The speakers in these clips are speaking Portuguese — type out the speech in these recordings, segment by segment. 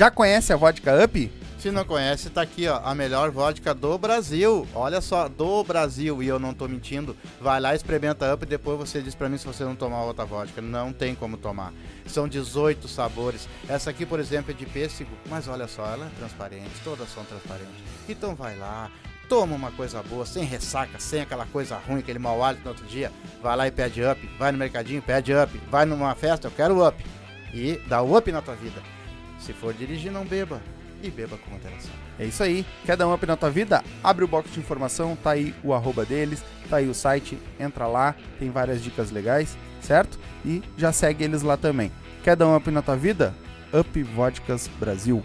Já conhece a vodka Up? Se não conhece, tá aqui, ó, a melhor vodka do Brasil. Olha só, do Brasil, e eu não tô mentindo. Vai lá, experimenta Up e depois você diz pra mim se você não tomar outra vodka. Não tem como tomar. São 18 sabores. Essa aqui, por exemplo, é de pêssego, mas olha só, ela é transparente, todas são transparentes. Então vai lá, toma uma coisa boa, sem ressaca, sem aquela coisa ruim, aquele mau hálito no outro dia. Vai lá e pede Up, vai no mercadinho, pede Up, vai numa festa, eu quero Up. E dá Up na tua vida. Se for dirigir, não beba. E beba com moderação. É isso aí. Quer dar um up na tua vida? Abre o box de informação, tá aí o arroba deles, tá aí o site, entra lá, tem várias dicas legais, certo? E já segue eles lá também. Quer dar um up na tua vida? Up Vodkas Brasil.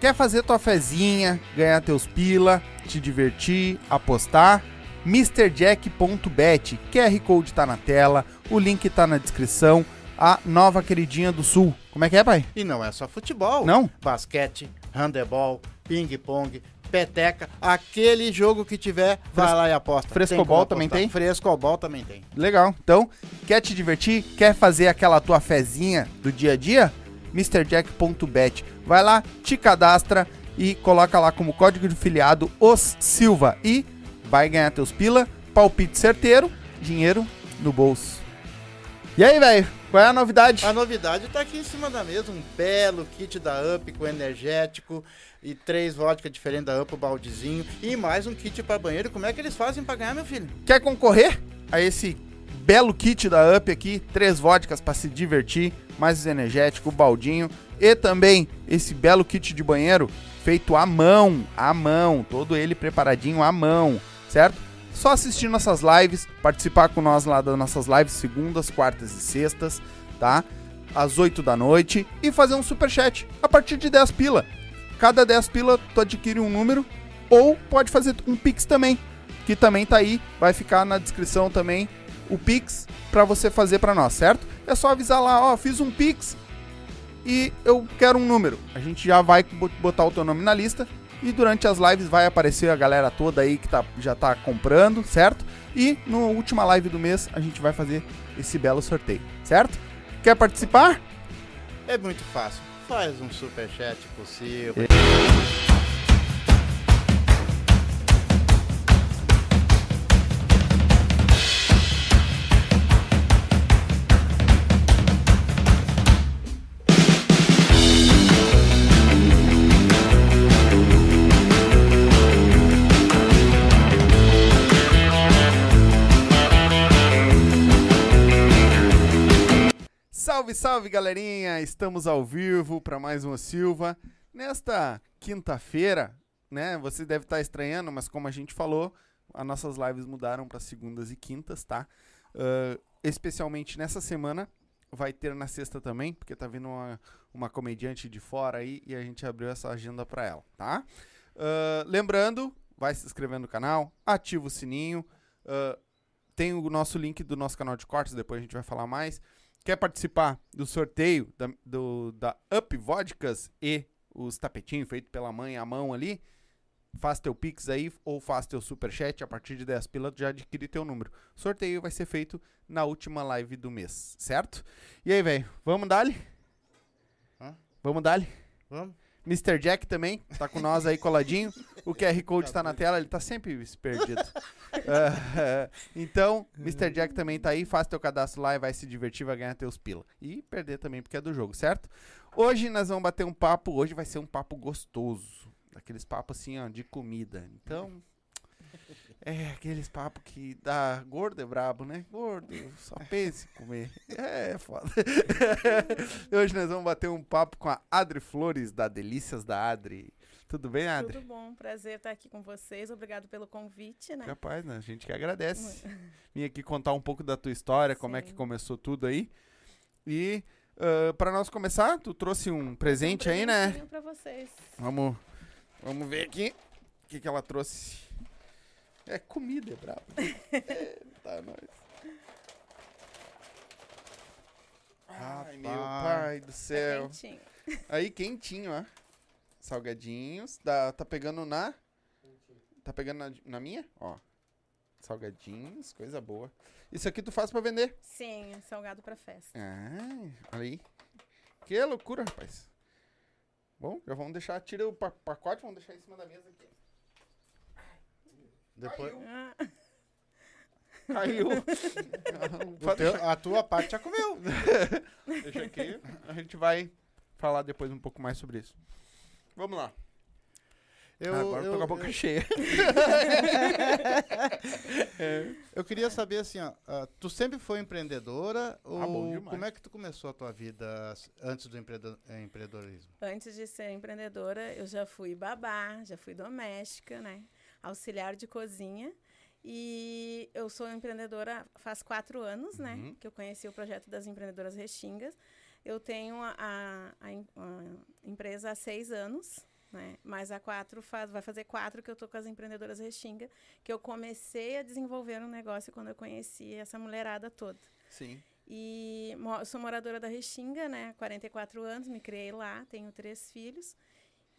Quer fazer tua fezinha, ganhar teus pila, te divertir, apostar? MrJack.bet. QR Code tá na tela, o link tá na descrição. A nova queridinha do Sul. Como é que é, pai? E não é só futebol. Não? Basquete, handebol, ping-pong, peteca, aquele jogo que tiver, vai Fres- lá e aposta. Frescobol como também tem? Frescobol também tem. Legal. Então, quer te divertir? Quer fazer aquela tua fezinha do dia a dia? MrJack.bet. Vai lá, te cadastra e coloca lá como código de filiado os Silva e vai ganhar teus pila, palpite certeiro, dinheiro no bolso. E aí, velho? Qual é a novidade? A novidade tá aqui em cima da mesa, um belo kit da Up com energético e três vodka diferentes da Up, o baldezinho e mais um kit para banheiro. Como é que eles fazem para ganhar, meu filho? Quer concorrer a esse belo kit da Up aqui? Três vodkas para se divertir, mais energético, baldinho e também esse belo kit de banheiro feito à mão, à mão, todo ele preparadinho à mão, certo? Só assistir nossas lives, participar com nós lá das nossas lives segundas, quartas e sextas, tá? Às 8 da noite e fazer um super chat a partir de 10 pila. Cada 10 pila tu adquire um número ou pode fazer um pix também, que também tá aí, vai ficar na descrição também o pix pra você fazer pra nós, certo? É só avisar lá, ó, fiz um pix e eu quero um número. A gente já vai bo- botar o teu nome na lista e durante as lives vai aparecer a galera toda aí que tá, já tá comprando, certo? E na última live do mês a gente vai fazer esse belo sorteio, certo? Quer participar? É muito fácil. Faz um super chat possível. Salve, salve, galerinha! Estamos ao vivo para mais uma Silva. Nesta quinta-feira, né? Você deve estar estranhando, mas como a gente falou, as nossas lives mudaram para segundas e quintas, tá? Ah, especialmente nessa semana, vai ter na sexta também, porque tá vindo uma, uma comediante de fora aí e a gente abriu essa agenda para ela, tá? Ah, lembrando, vai se inscrevendo no canal, ativa o sininho. ah, tem o nosso link do nosso canal de cortes, depois a gente vai falar mais. Quer participar do sorteio da, do, da Up Vodkas e os tapetinhos feitos pela mãe à mão ali? Faz teu Pix aí ou faz teu Superchat. A partir de 10 pila já adquire teu número. Sorteio vai ser feito na última live do mês, certo? E aí, velho, vamos dar-lhe? Hã? Vamos dar-lhe? Vamos? Mr. Jack também tá com nós aí coladinho. O QR Code tá na tela, ele tá sempre perdido. Ah, então, Mr. Jack também tá aí, faz teu cadastro lá e vai se divertir, vai ganhar teus pila. E perder também, porque é do jogo, certo? Hoje nós vamos bater um papo, hoje vai ser um papo gostoso. Daqueles papos assim, ó, de comida. Então, é aqueles papos que dá gordo é brabo, né? Gordo, só pense em comer. É, foda. Hoje nós vamos bater um papo com a Adri Flores, da Delícias da Adri. Tudo bem, Adri? Tudo bom, prazer estar aqui com vocês. Obrigado pelo convite, né? Capaz, né? A gente que agradece. Vim aqui contar um pouco da tua história, como é que Sim. começou tudo aí. E ah, pra nós começar, tu trouxe um presente aí, né? Pra vocês. Vamos, vamos ver aqui o que, que ela trouxe. É comida, é brabo. é, tá, nós. Ai, meu pai do Tá céu. quentinho. Aí, quentinho, ó. Salgadinhos. Dá, tá pegando na. Tá pegando na, na minha? Ó. Salgadinhos, coisa boa. Isso aqui tu faz pra vender? Sim, salgado pra festa. Ah, olha aí. Que loucura, rapaz. Bom, já vamos deixar, tira o pa- pacote, vamos deixar em cima da mesa aqui. Depois, Caiu. Ah, Caiu. teu- a tua parte já comeu. deixa aqui, a gente vai falar depois um pouco mais sobre isso. Vamos lá. Eu, Agora eu tô com a boca eu, cheia. eu queria saber assim, ó, ah, tu sempre foi empreendedora ou Ah, como é que tu começou a tua vida antes do eh, empreendedorismo? Antes de ser empreendedora, eu já fui babá, já fui doméstica, né? Auxiliar de cozinha. E eu sou empreendedora faz quatro anos, né? Uhum. Que eu conheci o projeto das empreendedoras Restingas. Eu tenho a, a- a em- a empresa há seis anos, né? Mas há quatro faz, vai fazer quatro que eu tô com as empreendedoras Restinga, que eu comecei a desenvolver um negócio quando eu conheci essa mulherada toda. Sim. E mo- sou moradora da Restinga, né? 44 anos, me criei lá, tenho três filhos.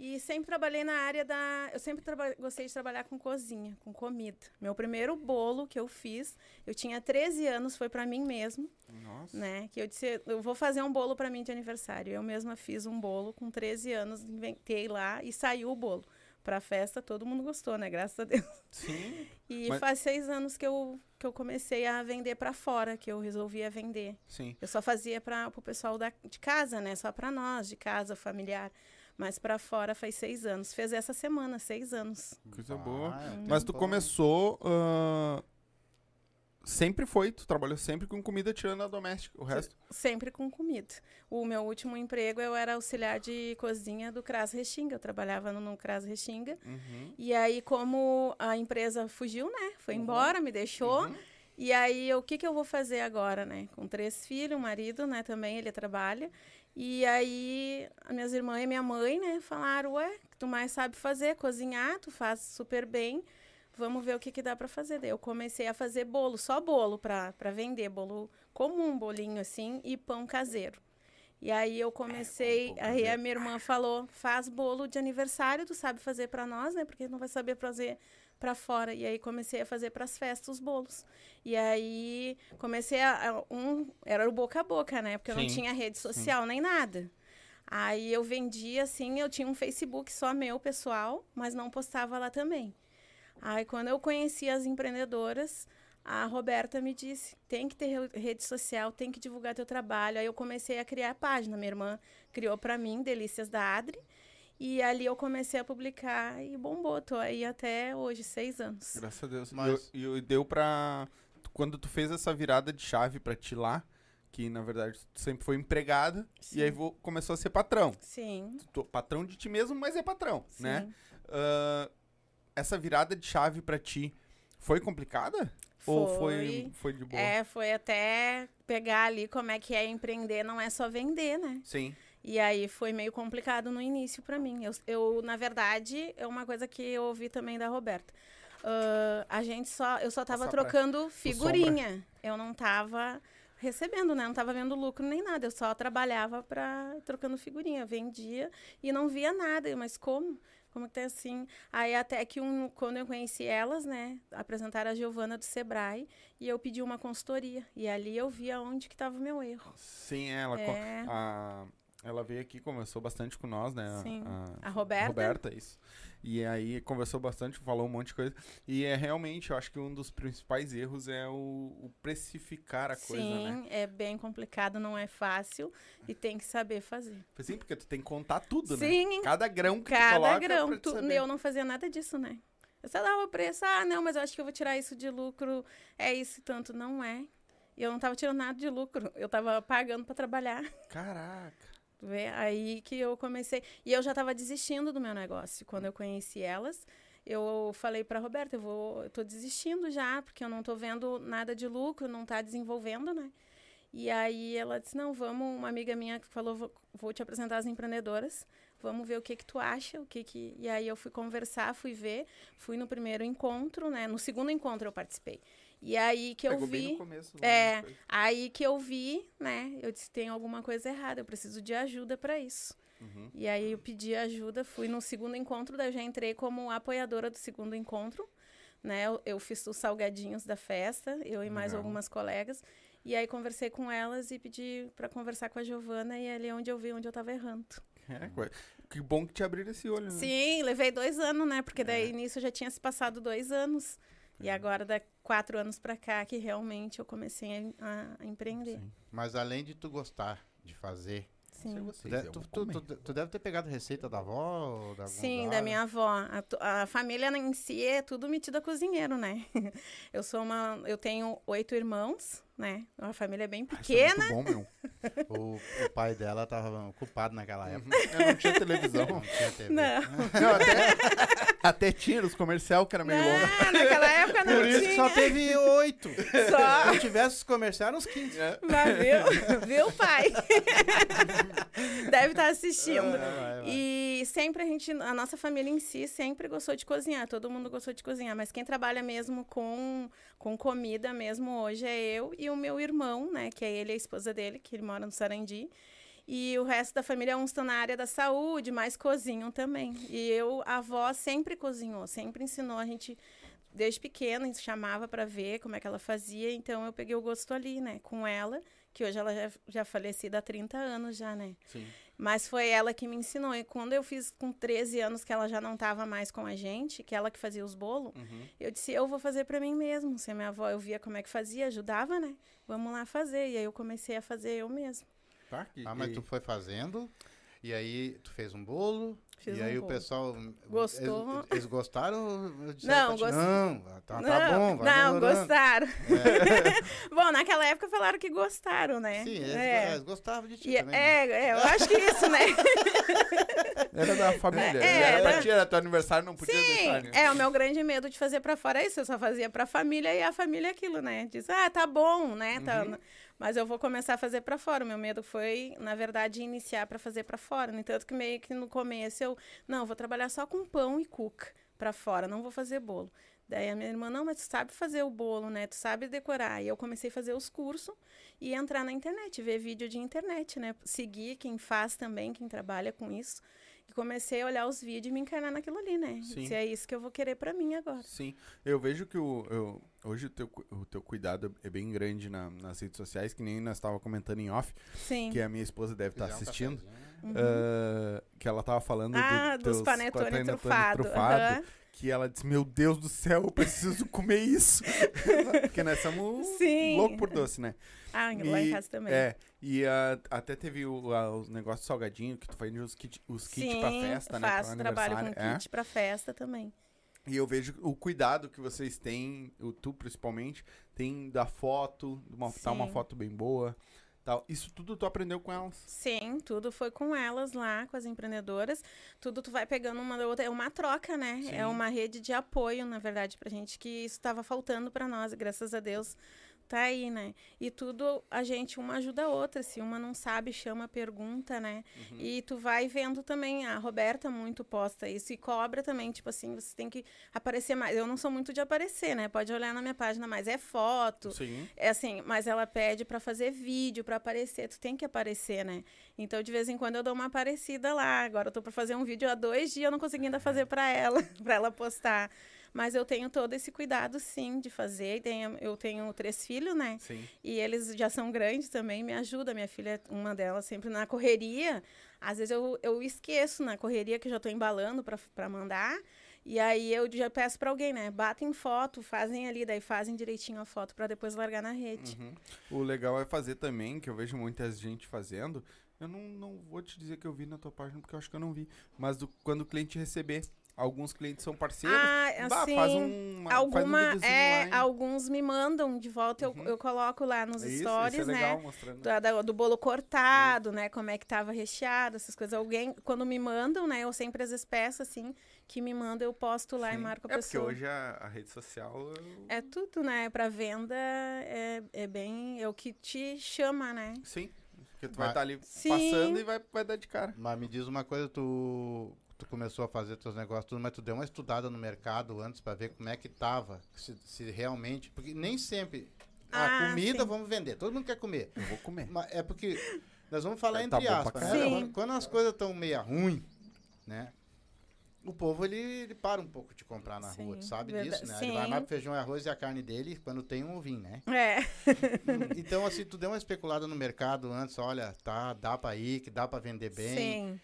E sempre trabalhei na área da. Eu sempre traba- gostei de trabalhar com cozinha, com comida. Meu primeiro bolo que eu fiz, eu tinha 13 anos, foi para mim mesmo, Nossa. né? Que eu disse, eu vou fazer um bolo para mim de aniversário. Eu mesma fiz um bolo com 13 anos, inventei lá e saiu o bolo. Pra festa, todo mundo gostou, né? Graças a Deus. Sim. E Mas- faz seis anos que eu, que eu comecei a vender para fora, que eu resolvi a vender. Sim. Eu só fazia para o pessoal da, de casa, né? Só para nós, de casa, familiar. Mas para fora faz seis anos. Fez essa semana, seis anos. Coisa boa. Ah, é um Mas tu tempão. começou. ah, sempre foi, tu trabalhou sempre com comida tirando a doméstica. O resto. Sempre com comida. O meu último emprego, eu era auxiliar de cozinha do Cras Restinga. Eu trabalhava no, no Cras Restinga. Uhum. E aí, como a empresa fugiu, né? Foi embora, me deixou. Uhum. E aí, o que, que eu vou fazer agora, né? Com três filhos, um marido, né? Também ele trabalha. E aí, as minhas irmãs e minha mãe, né? Falaram, ué, que tu mais sabe fazer, cozinhar, tu faz super bem. Vamos ver o que, que dá para fazer. Daí eu comecei a fazer bolo, só bolo para vender, bolo comum, bolinho assim, e pão caseiro. E aí eu comecei, pão aí caseiro. a minha irmã falou, faz bolo de aniversário, tu sabe fazer para nós, né? Porque não vai saber fazer para fora. E aí comecei a fazer para as festas os bolos. E aí comecei a, a- um era o boca a boca, né? Porque eu não Sim, tinha rede social nem nada. Aí eu vendia assim, eu tinha um Facebook só meu, pessoal, mas não postava lá também. Aí quando eu conheci as empreendedoras, a Roberta me disse: tem que ter re- rede social, tem que divulgar teu trabalho. Aí eu comecei a criar a página. Minha irmã criou para mim, Delícias da Adri. E ali eu comecei a publicar e bombou. Tô aí até hoje, seis anos. Graças a Deus. Mas- E eu- E deu pra. Quando tu fez essa virada de chave pra ti lá, que na verdade tu sempre foi empregada, Sim. e aí vo- começou a ser patrão. Sim. Tu- patrão de ti mesmo, mas é patrão, sim. né? Ah, essa virada de chave pra ti foi complicada? Ou foi, foi de boa? É, foi até pegar ali como é que é empreender, não é só vender, né? Sim. E aí foi meio complicado no início pra mim. Eu, eu, na verdade, é uma coisa que eu ouvi também da Roberta. Ah, a gente só, eu só tava trocando figurinha. Eu não tava recebendo, né? Não tava vendo lucro nem nada. Eu só trabalhava para trocando figurinha, vendia e não via nada. Mas como? Como que tá assim? Aí até que um, quando eu conheci elas, né, apresentaram a Giovana do Sebrae e eu pedi uma consultoria. E ali eu vi aonde que tava o meu erro. Sim, ela, É. a- ela veio aqui, conversou bastante com nós, né? a- Sim. A, A Roberta? Roberta, isso. E aí conversou bastante, falou um monte de coisa. E é realmente, eu acho que um dos principais erros é o, o precificar a coisa, né? Sim, é bem complicado, não é fácil e tem que saber fazer. Sim, porque tu tem que contar tudo, né? Sim, Cada grão que tu cada coloca grão. pra tu Tu- eu não fazia nada disso, né? Eu só dava o preço, ah, não, mas eu acho que eu vou tirar isso de lucro, é isso e tanto. Não é. E eu não tava tirando nada de lucro, eu tava pagando para trabalhar. Caraca. Vê? Aí que eu comecei. E eu já estava desistindo do meu negócio. Quando eu conheci elas, eu falei para Roberta, eu vou, tô desistindo já, porque eu não tô vendo nada de lucro, não tá desenvolvendo, né? E aí ela disse: "Não, vamos, uma amiga minha que falou, vou, vou te apresentar as empreendedoras. Vamos ver o que que tu acha, o que que". E aí eu fui conversar, fui ver, fui no primeiro encontro, né? No segundo encontro eu participei. E aí que eu Pegou vi no começo. É. né, coisa. Aí que eu vi, né? Eu disse, tem alguma coisa errada, eu preciso de ajuda para isso. Uhum. E aí eu pedi ajuda, fui no segundo encontro, daí eu já entrei como apoiadora do segundo encontro, né? Eu, eu fiz os salgadinhos da festa, eu e mais algumas colegas. E aí conversei com elas e pedi para conversar com a Giovana e ali é onde eu vi onde eu tava errando. É, que bom que te abriram esse olho, né? Sim, levei dois anos, né? Porque daí nisso já tinha se passado dois anos. E agora, dá quatro anos pra cá, que realmente eu comecei a, a empreender. Sim. Mas além de tu gostar de fazer, Sim. Tu, vocês, deve, eu tu, tu- tu- tu deve ter pegado receita da avó da Sim, da minha avó. A, a família em si é tudo metido a cozinheiro, né? Eu sou uma. Eu tenho oito irmãos, né? Uma família bem Ah, isso é pequena. muito bom, meu. O, o pai dela tava ocupado naquela época. Eu não tinha televisão. Não tinha TV. Não, Não, até, até tinha os comercial que era meio longo. naquela época não Por isso que tinha. só teve oito. Só. Se tivesse os comerciais, eram uns 15. Mas viu? Viu, pai? Deve estar assistindo. vai, vai. E sempre a gente, a nossa família em si sempre gostou de cozinhar, todo mundo gostou de cozinhar, mas quem trabalha mesmo com, com comida mesmo hoje é eu e o meu irmão, né, que é ele e a esposa dele, que ele mora no Sarandi. E o resto da família, uns estão na área da saúde, mas cozinham também. E eu, a avó sempre cozinhou, sempre ensinou a gente desde pequena, a gente chamava para ver como é que ela fazia, então eu peguei o gosto ali, né, com ela, que hoje ela já, já falecida há 30 anos já, né? Sim. Mas foi ela que me ensinou. E quando eu fiz com 13 anos, que ela já não estava mais com a gente, que ela que fazia os bolos, Uhum. eu disse, eu vou fazer para mim mesmo. Se a minha avó, eu via como é que fazia, ajudava, né? Vamos lá fazer. E aí eu comecei a fazer eu mesmo. Tá, Ah, mas e- tu foi fazendo, e aí tu fez um bolo, Fiz e um aí o pessoal... Gostou. Eles, eles gostaram? Não, pra ti, gost- Não, tá, tá bom, vai não melhorando." gostaram. Bom, naquela época falaram que gostaram, né? Sim, eles, é. eles gostavam de ti E- também. né? é, é, eu acho que isso, né? Era da família. É, era pra era- ti, era teu aniversário, não podia Sim, deixar. né? é, o meu grande medo de fazer pra fora é isso. Eu só fazia pra família e a família é aquilo, né? Diz, ah, tá bom, né? Tá, Uhum. Mas eu vou começar a fazer pra fora. O meu medo foi, na verdade, iniciar pra fazer pra fora. No entanto, que meio que no começo eu, não, vou trabalhar só com pão e cuca pra fora, não vou fazer bolo. Daí a minha irmã, não, mas tu sabe fazer o bolo, né? Tu sabe decorar. E eu comecei a fazer os cursos e entrar na internet, ver vídeo de internet, né? Seguir quem faz também, quem trabalha com isso. E comecei a olhar os vídeos e me encarnar naquilo ali, né? Sim. Se é isso que eu vou querer pra mim agora. Sim, eu vejo que o, eu- hoje o teu, o teu cuidado é bem grande na- nas redes sociais, que nem nós estava comentando em off, Sim. que a minha esposa deve estar Fizer um assistindo. cafezinho. ah, que ela tava falando ah, do, dos panetone, panetone trufado. trufado, aham. Que ela disse, meu Deus do céu, eu preciso comer isso. Porque nós somos Sim. loucos por doce, né? Ah, lá em E- casa também. É, e ah, até teve o, ah, os negócios salgadinho, que tu faz os kits os kit pra festa, né? faço trabalho com. É. kit pra festa também. E eu vejo o cuidado que vocês têm, o tu principalmente, tem da foto, de uma, tá uma foto bem boa. Tal. Isso tudo tu aprendeu com elas. Sim, tudo foi com elas lá, com as empreendedoras. Tudo tu vai pegando uma da outra. É uma troca, né? Sim. É uma rede de apoio, na verdade, pra gente, que isso estava faltando pra nós. E graças a Deus tá aí, né? E tudo a gente, uma ajuda a outra. Se uma não sabe, chama, pergunta, né? Uhum. E tu vai vendo também. A Roberta muito posta isso e cobra também. Tipo assim, você tem que aparecer mais. Eu não sou muito de aparecer, né? Pode olhar na minha página, mas é foto. Sim. É assim, mas ela pede pra fazer vídeo, pra aparecer. Tu tem que aparecer, né? Então, de vez em quando, eu dou uma aparecida lá. Agora, eu tô pra fazer um vídeo há dois dias, eu não consegui ainda fazer pra ela, pra ela postar. Mas eu tenho todo esse cuidado, sim, de fazer. Tenho- eu tenho três filhos, né? Sim. E eles já são grandes também, me ajuda. Minha filha, uma delas, sempre na correria. Às vezes eu, eu esqueço na correria que eu já tô embalando pra mandar. E aí eu já peço pra alguém, né? Batem foto, fazem ali, daí fazem direitinho a foto pra depois largar na rede. Uhum. O legal é fazer também, que eu vejo muita gente fazendo. Eu não, não vou te dizer que eu vi na tua página, porque eu acho que eu não vi. Mas do- quando o cliente receber, alguns clientes são parceiros. Ah, bah, assim, faz um, faz um Alguma, é, lá, alguns me mandam de volta, eu, Uhum. eu coloco lá nos Isso, stories, isso é legal, né? mostrando. Da- do bolo cortado, né? Como é que tava recheado, essas coisas. Alguém, quando me mandam, né? Eu sempre às vezes peço, assim, que me mandam, eu posto lá e Sim. marco a é porque pessoa. hoje a, a rede social. eu- É tudo, né? Pra venda é, é bem. É o que te chama, né? Sim. Porque tu vai estar ali Sim. passando e vai, vai dar de cara. Mas me diz uma coisa, tu, tu começou a fazer teus negócios, tudo, mas tu deu uma estudada no mercado antes pra ver como é que tava, se, se realmente, porque nem sempre a Ah, comida sim. vamos vender, todo mundo quer comer, Eu vou comer. mas é porque nós vamos falar Tá entre pra aspas, né? Quando, Sim. as coisas estão meia ruim, né? O povo ele, ele para um pouco de comprar na Sim, rua, tu sabe verda- disso, né? Ele vai sim. mais pro feijão e arroz e a carne dele quando tem um vinho, né? É. Então, assim, tu deu uma especulada no mercado antes, olha, tá, dá pra ir, que dá pra vender bem. Sim.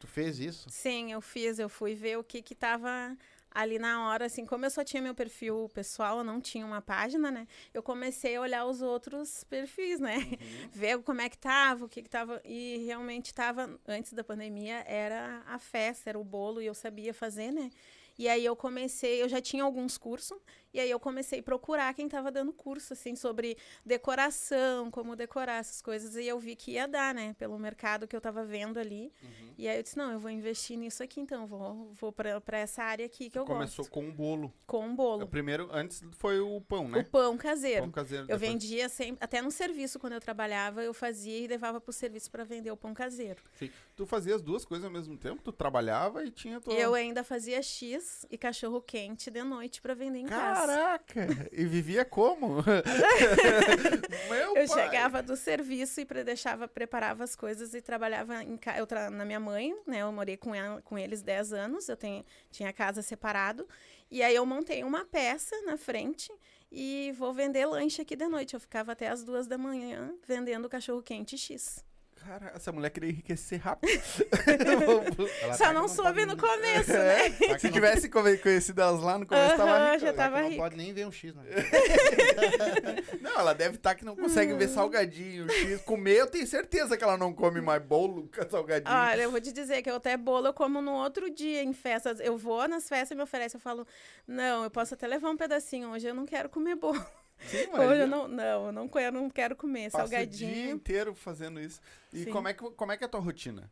Tu fez isso? Sim, eu fiz. Eu fui ver o que que tava ali na hora, assim, como eu só tinha meu perfil pessoal, eu não tinha uma página, né? Eu comecei a olhar os outros perfis, né? Uhum. Ver como é que tava, o que que tava. E realmente tava, antes da pandemia, era a festa, era o bolo, e eu sabia fazer, né? E aí eu comecei, eu já tinha alguns cursos, e aí eu comecei a procurar quem estava dando curso, assim, sobre decoração, como decorar essas coisas. E eu vi que ia dar, né? Pelo mercado que eu estava vendo ali. Uhum. E aí eu disse, não, eu vou investir nisso aqui, então. Vou, vou para essa área aqui que eu Começou gosto. com um bolo. Com um bolo. O primeiro, antes foi o pão, né? O pão caseiro. Pão caseiro eu depois. vendia sempre, até no serviço, quando eu trabalhava, eu fazia e levava para o serviço para vender o pão caseiro. Sim. Tu fazia as duas coisas ao mesmo tempo? Tu trabalhava e tinha tua... Eu ainda fazia X e cachorro quente de noite para vender em casa. Caraca! E vivia como? Eu pai. chegava do serviço e deixava, preparava as coisas e trabalhava em, eu tra, na minha mãe, né? Eu morei com, ela, com eles 10 anos, eu tenho, tinha casa separado. E aí eu montei uma peça na frente e vou vender lanche aqui de noite. Eu ficava até as duas da manhã vendendo cachorro quente X. Cara, essa mulher queria enriquecer rápido. Só tá não, não soube no começo, né? É, tá Se tivesse conhecido elas lá no começo, uh -huh, tava rica. já tava Não pode nem ver um X, né? não, ela deve estar tá que não consegue ver salgadinho, X. Comer, eu tenho certeza que ela não come mais bolo com salgadinho. Olha, eu vou te dizer que eu até bolo eu como no outro dia em festas. Eu vou nas festas e me oferece, eu falo, não, eu posso até levar um pedacinho, hoje eu não quero comer bolo. Sim, Hoje eu não, não, eu não, eu não quero comer Passa salgadinho. o dia inteiro fazendo isso. E como é, que, como é que é a tua rotina?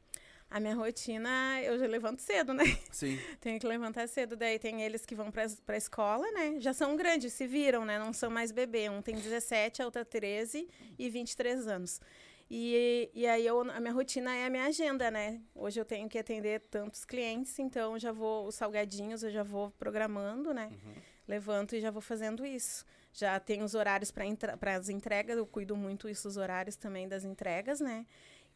A minha rotina, eu já levanto cedo, né? Sim. Tenho que levantar cedo. Daí tem eles que vão pra, pra escola, né? Já são grandes, se viram, né? Não são mais bebê. Um tem 17, a outra 13 e 23 anos. E, e aí eu, a minha rotina é a minha agenda, né? Hoje eu tenho que atender tantos clientes, então já vou, os salgadinhos eu já vou programando, né? Uhum. Levanto e já vou fazendo isso. Já tenho os horários para as entregas, eu cuido muito isso, os horários também das entregas, né?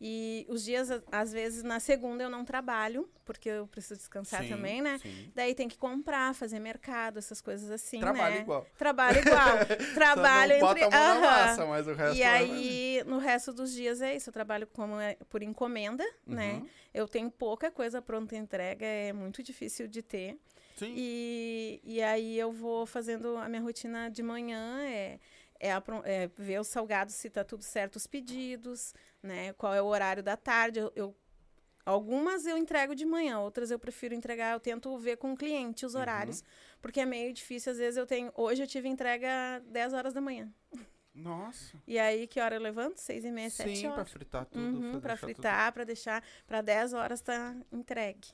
E os dias, às vezes, na segunda eu não trabalho, porque eu preciso descansar sim, também, né? Sim. Daí tem que comprar, fazer mercado, essas coisas assim, Trabalho né? igual. Trabalho igual. Trabalho Só não entre. Bota a mão na massa, mas o resto e aí, no resto dos dias é isso. Eu trabalho como é, por encomenda, né? uhum. né? Eu tenho pouca coisa pronta entrega, é muito difícil de ter. Sim. E, e aí eu vou fazendo a minha rotina de manhã, é, é, é ver os salgados se tá tudo certo, os pedidos, né? Qual é o horário da tarde. Eu, eu, algumas eu entrego de manhã, outras eu prefiro entregar, eu tento ver com o cliente os uhum. horários, uhum. porque é meio difícil, às vezes eu tenho. Hoje eu tive entrega 10 horas da manhã. Nossa. E aí, que hora eu levanto? Seis e meia, Sim, sete horas. Sim, pra fritar tudo. Uhum, pra fritar, tudo. pra deixar, pra 10 horas tá entregue.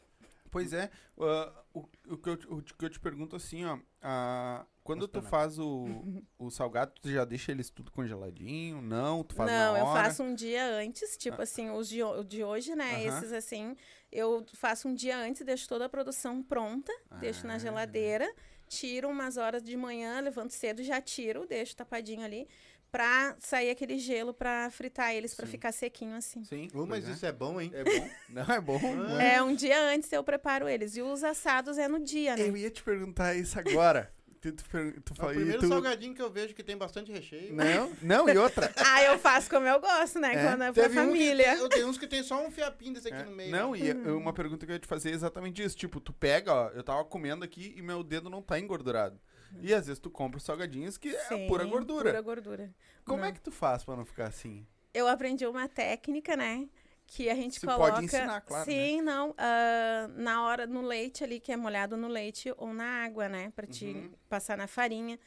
Pois é, uh, o, o, que eu, o, que eu, te pergunto assim, ó, uh, quando tu faz o, o salgado, tu já deixa eles tudo congeladinho? Não, tu faz Não, eu faço um dia antes, tipo ah. assim, os de, de hoje, né, uh -huh. esses assim, eu faço um dia antes, deixo toda a produção pronta, ah. deixo na geladeira, tiro umas horas de manhã, levanto cedo, já tiro, deixo tapadinho ali, pra sair aquele gelo pra fritar eles, pra ficar sequinho assim. Sim. Uh, mas é. isso é bom, hein? É bom. Não, é bom. é, um dia antes eu preparo eles. E os assados é no dia, né? Eu ia te perguntar isso agora. Tu, tu, tu, é o primeiro tu... salgadinho que eu vejo que tem bastante recheio. Não, não, e outra. ah, eu faço como eu gosto, né? É. Quando é pra família. Um eu tenho uns que tem só um fiapinho desse aqui é. no meio. Não, né? e uhum. uma pergunta que eu ia te fazer é exatamente isso. Tipo, tu pega, ó, eu tava comendo aqui e meu dedo não tá engordurado. E às vezes tu compra salgadinhos que Sim, é pura gordura. Pura gordura. Como não. é que tu faz pra não ficar assim? Eu aprendi uma técnica, né? Que a gente Você coloca. Pode ensinar, claro. Sim, né? não. Uh, na hora, no leite ali, que é molhado no leite ou na água, né? Pra te uhum. passar na farinha.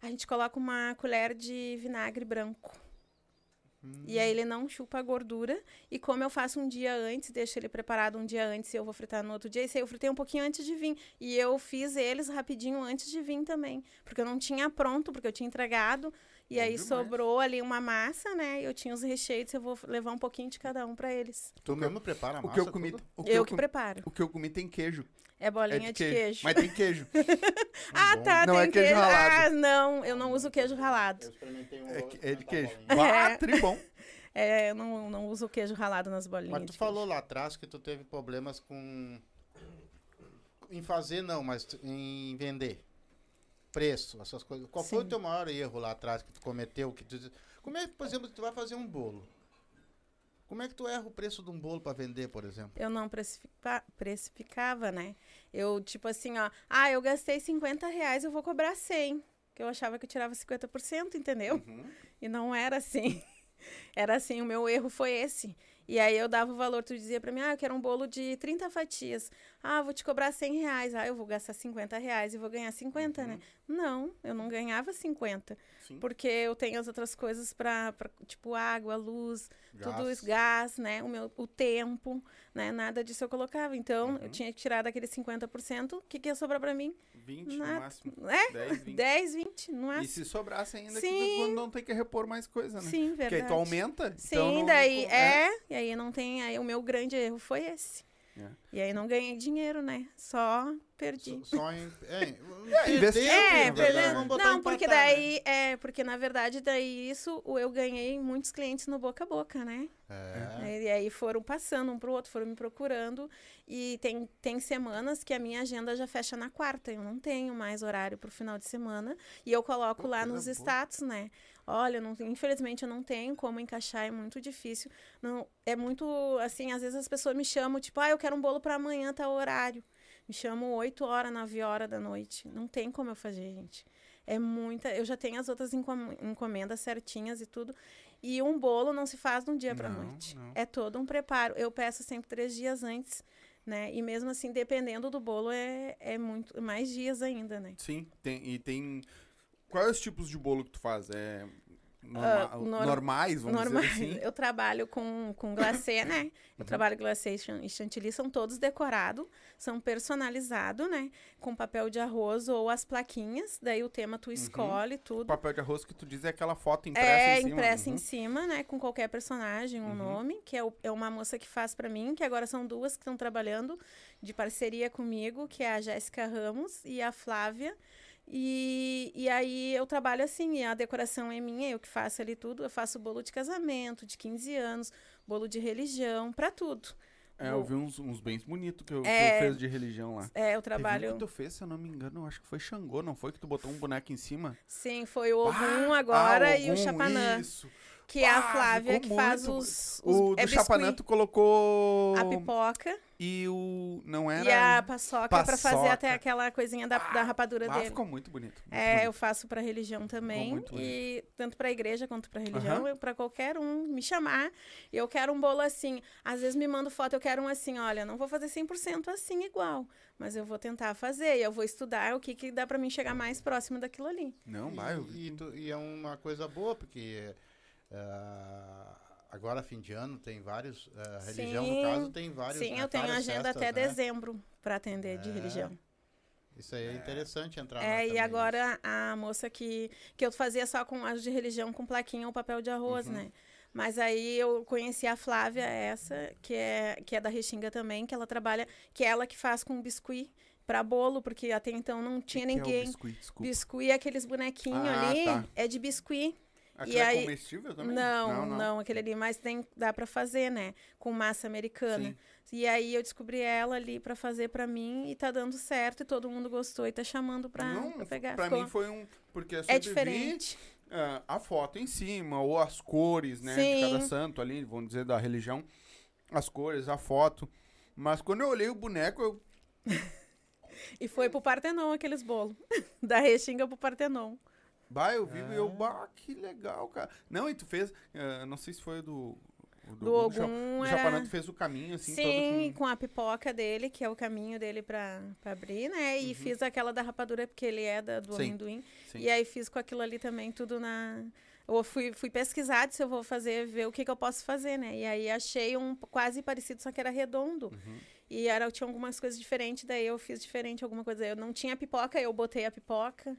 A gente coloca uma colher de vinagre branco. E aí ele não chupa a gordura. E como eu faço um dia antes, deixo ele preparado um dia antes e eu vou fritar no outro dia. Esse aí eu fritei um pouquinho antes de vir. E eu fiz eles rapidinho antes de vir também. Porque eu não tinha pronto, porque eu tinha entregado. E aí demais. sobrou ali uma massa, né? Eu tinha os recheios, eu vou levar um pouquinho de cada um para eles. Tu mesmo prepara a massa? O que eu comi, o que eu, eu que preparo. O que eu comi tem queijo. É bolinha é de, de queijo. queijo. Mas tem queijo. ah, tá, não tem é queijo. queijo. ralado. Ah, não, eu não uso queijo ralado. Eu experimentei um é, é de queijo. Ah, tribom. É, eu não, não uso queijo ralado nas bolinhas. Mas tu falou lá atrás que tu teve problemas com. Em fazer, não, mas em vender. Preço, essas coisas. Qual Sim. foi o teu maior erro lá atrás que tu cometeu? Que tu... Como é que, por exemplo, tu vai fazer um bolo? Como é que tu erra o preço de um bolo para vender, por exemplo? Eu não precifica, precificava, né? Eu, tipo assim, ó, ah, eu gastei 50 reais, eu vou cobrar 100. Que eu achava que eu tirava 50%, entendeu? Uhum. E não era assim. Era assim, o meu erro foi esse. E aí eu dava o valor, tu dizia pra mim, ah, eu quero um bolo de 30 fatias. Ah, vou te cobrar 100 reais. Ah, eu vou gastar 50 reais e vou ganhar 50, né? Não, eu não ganhava 50. Sim. Porque eu tenho as outras coisas pra tipo, água, luz, tudo Gás. isso, gás, né? O, meu, o tempo, né? Nada disso eu colocava. Então, Uhum. eu tinha que tirar daqueles 50%. O que, que ia sobrar pra mim? 20 no Nada. máximo. É, 10, 20. 10, 20, no E máximo. se sobrasse ainda, que Sim. quando não tem que repor mais coisa, né? Sim, Porque aí verdade. tu aumenta. Sim, então não- daí não- é, e aí não tem, aí o meu grande erro foi esse. É. E aí não ganhei dinheiro, né? Só perdi. Só, só em. É, É, investir, É, Entendeu? perdendo- Vamos botar não, empatar, porque né? daí, é, porque na verdade daí isso, eu ganhei muitos clientes no boca a boca, né? É. E aí foram passando um pro outro, foram me procurando. E tem, tem semanas que a minha agenda já fecha na quarta. Eu não tenho mais horário pro final de semana. E eu coloco Pô, lá nos boa. status, né? Olha, não, infelizmente eu não tenho como encaixar, é muito difícil. Não, é muito, assim, às vezes as pessoas me chamam, tipo, ah, eu quero um bolo para amanhã, tá horário. Me chamam 8 horas, 9 horas da noite. Não tem como eu fazer, gente. É muita. Eu já tenho as outras encom- encomendas certinhas e tudo. E um bolo não se faz de um dia para noite. não. É todo um preparo. Eu peço sempre três dias antes, né? E mesmo assim, dependendo do bolo, é, é muito mais dias ainda, né? Sim, tem, e tem. Quais os tipos de bolo que tu faz? É. norma- Ah, nor- normais, vamos Normais. dizer assim? Eu trabalho com, com glacê, né? Eu Uhum. trabalho glacê e chan- chantilly, são todos decorados, são personalizados, né? Com papel de arroz ou as plaquinhas, daí o tema tu escolhe O tudo. papel de arroz que tu diz é aquela foto impressa É, em cima. impressa Uhum. em cima, né? Com qualquer personagem, um Uhum. nome, que é, o- é uma moça que faz pra mim, que agora são duas que estão trabalhando de parceria comigo, que é a Jéssica Ramos e a Flávia. E, e aí eu trabalho assim, e a decoração é minha, eu que faço ali tudo. Eu faço bolo de casamento, de 15 anos, bolo de religião, pra tudo. É, eu vi uns, uns bens bonitos que eu, que É. eu fez de religião lá. É, eu Teve um trabalho. que tu fez, se eu não me engano, eu acho que foi Xangô, não foi? Que tu botou um boneco em cima? Sim, foi o Ogum Ah, agora ah, e o Ogum, Chapanã, Isso. Que é a Ah, Flávia que faz muito- os, os O é do tu colocou... a pipoca E o... Não era... e a paçoca, pra fazer Paçoca. até aquela coisinha da, da rapadura Ah, dele. ficou muito bonito. muito É, eu bonito. faço pra religião também. muito bonito. E tanto pra igreja quanto pra religião, eu, pra qualquer um me chamar. Eu quero um bolo assim. Às vezes me manda foto, eu quero um assim, olha, não vou fazer 100% assim igual, mas eu vou tentar fazer. E eu vou estudar o que, que dá pra mim chegar mais próximo daquilo ali. Não, vai, eu E, e e é uma coisa boa, porque ah, agora, fim de ano, tem vários. ah, religião, Sim. no caso, tem vários. Sim, né, eu tenho agenda festas, até né? dezembro pra atender de É. religião. Isso aí é interessante entrar É, e também. agora a moça que, que eu fazia só com as de religião com plaquinha ou papel de arroz, Uhum. né? Mas aí eu conheci a Flávia, essa, que é, que é da Restinga também, que ela trabalha, que é ela que faz com biscuit pra bolo, porque até então não tinha Que que é o ninguém. biscuit, desculpa. biscuit é aqueles bonequinhos Ah, ali, tá. é de biscuit. Aquilo e é aí- comestível também? Não, não, aquele ali, mas tem, dá pra fazer, né? Com massa americana. Sim. E aí eu descobri ela ali pra fazer pra mim e tá dando certo e todo mundo gostou e tá chamando pra, não, pra pegar. pra Ficou- mim foi um... Porque eu é sempre vi diferente. ah, a foto em cima, ou as cores, né? De Sim. cada santo ali, vamos dizer, da religião. As cores, a foto. Mas quando eu olhei o boneco, eu... E foi pro Partenon aqueles bolos. da Restinga pro Partenon. Bah, eu vi e eu... Ah. Bah, que legal, cara. Não, e tu fez... ah, não sei se foi do... o Do Cha- Ogum do era- Chapanã, tu fez o caminho, assim, Sim, todo com a pipoca dele, que é o caminho dele pra, pra abrir, né? E Uhum. fiz aquela da rapadura, porque ele é da, do Sim. amendoim. Sim. E aí fiz com aquilo ali também, tudo na. Eu fui, fui pesquisar se eu vou fazer, ver o que, que eu posso fazer, né? E aí achei um quase parecido, só que era redondo. Uhum. E era, tinha algumas coisas diferentes, daí eu fiz diferente alguma coisa. Eu não tinha pipoca, eu botei a pipoca.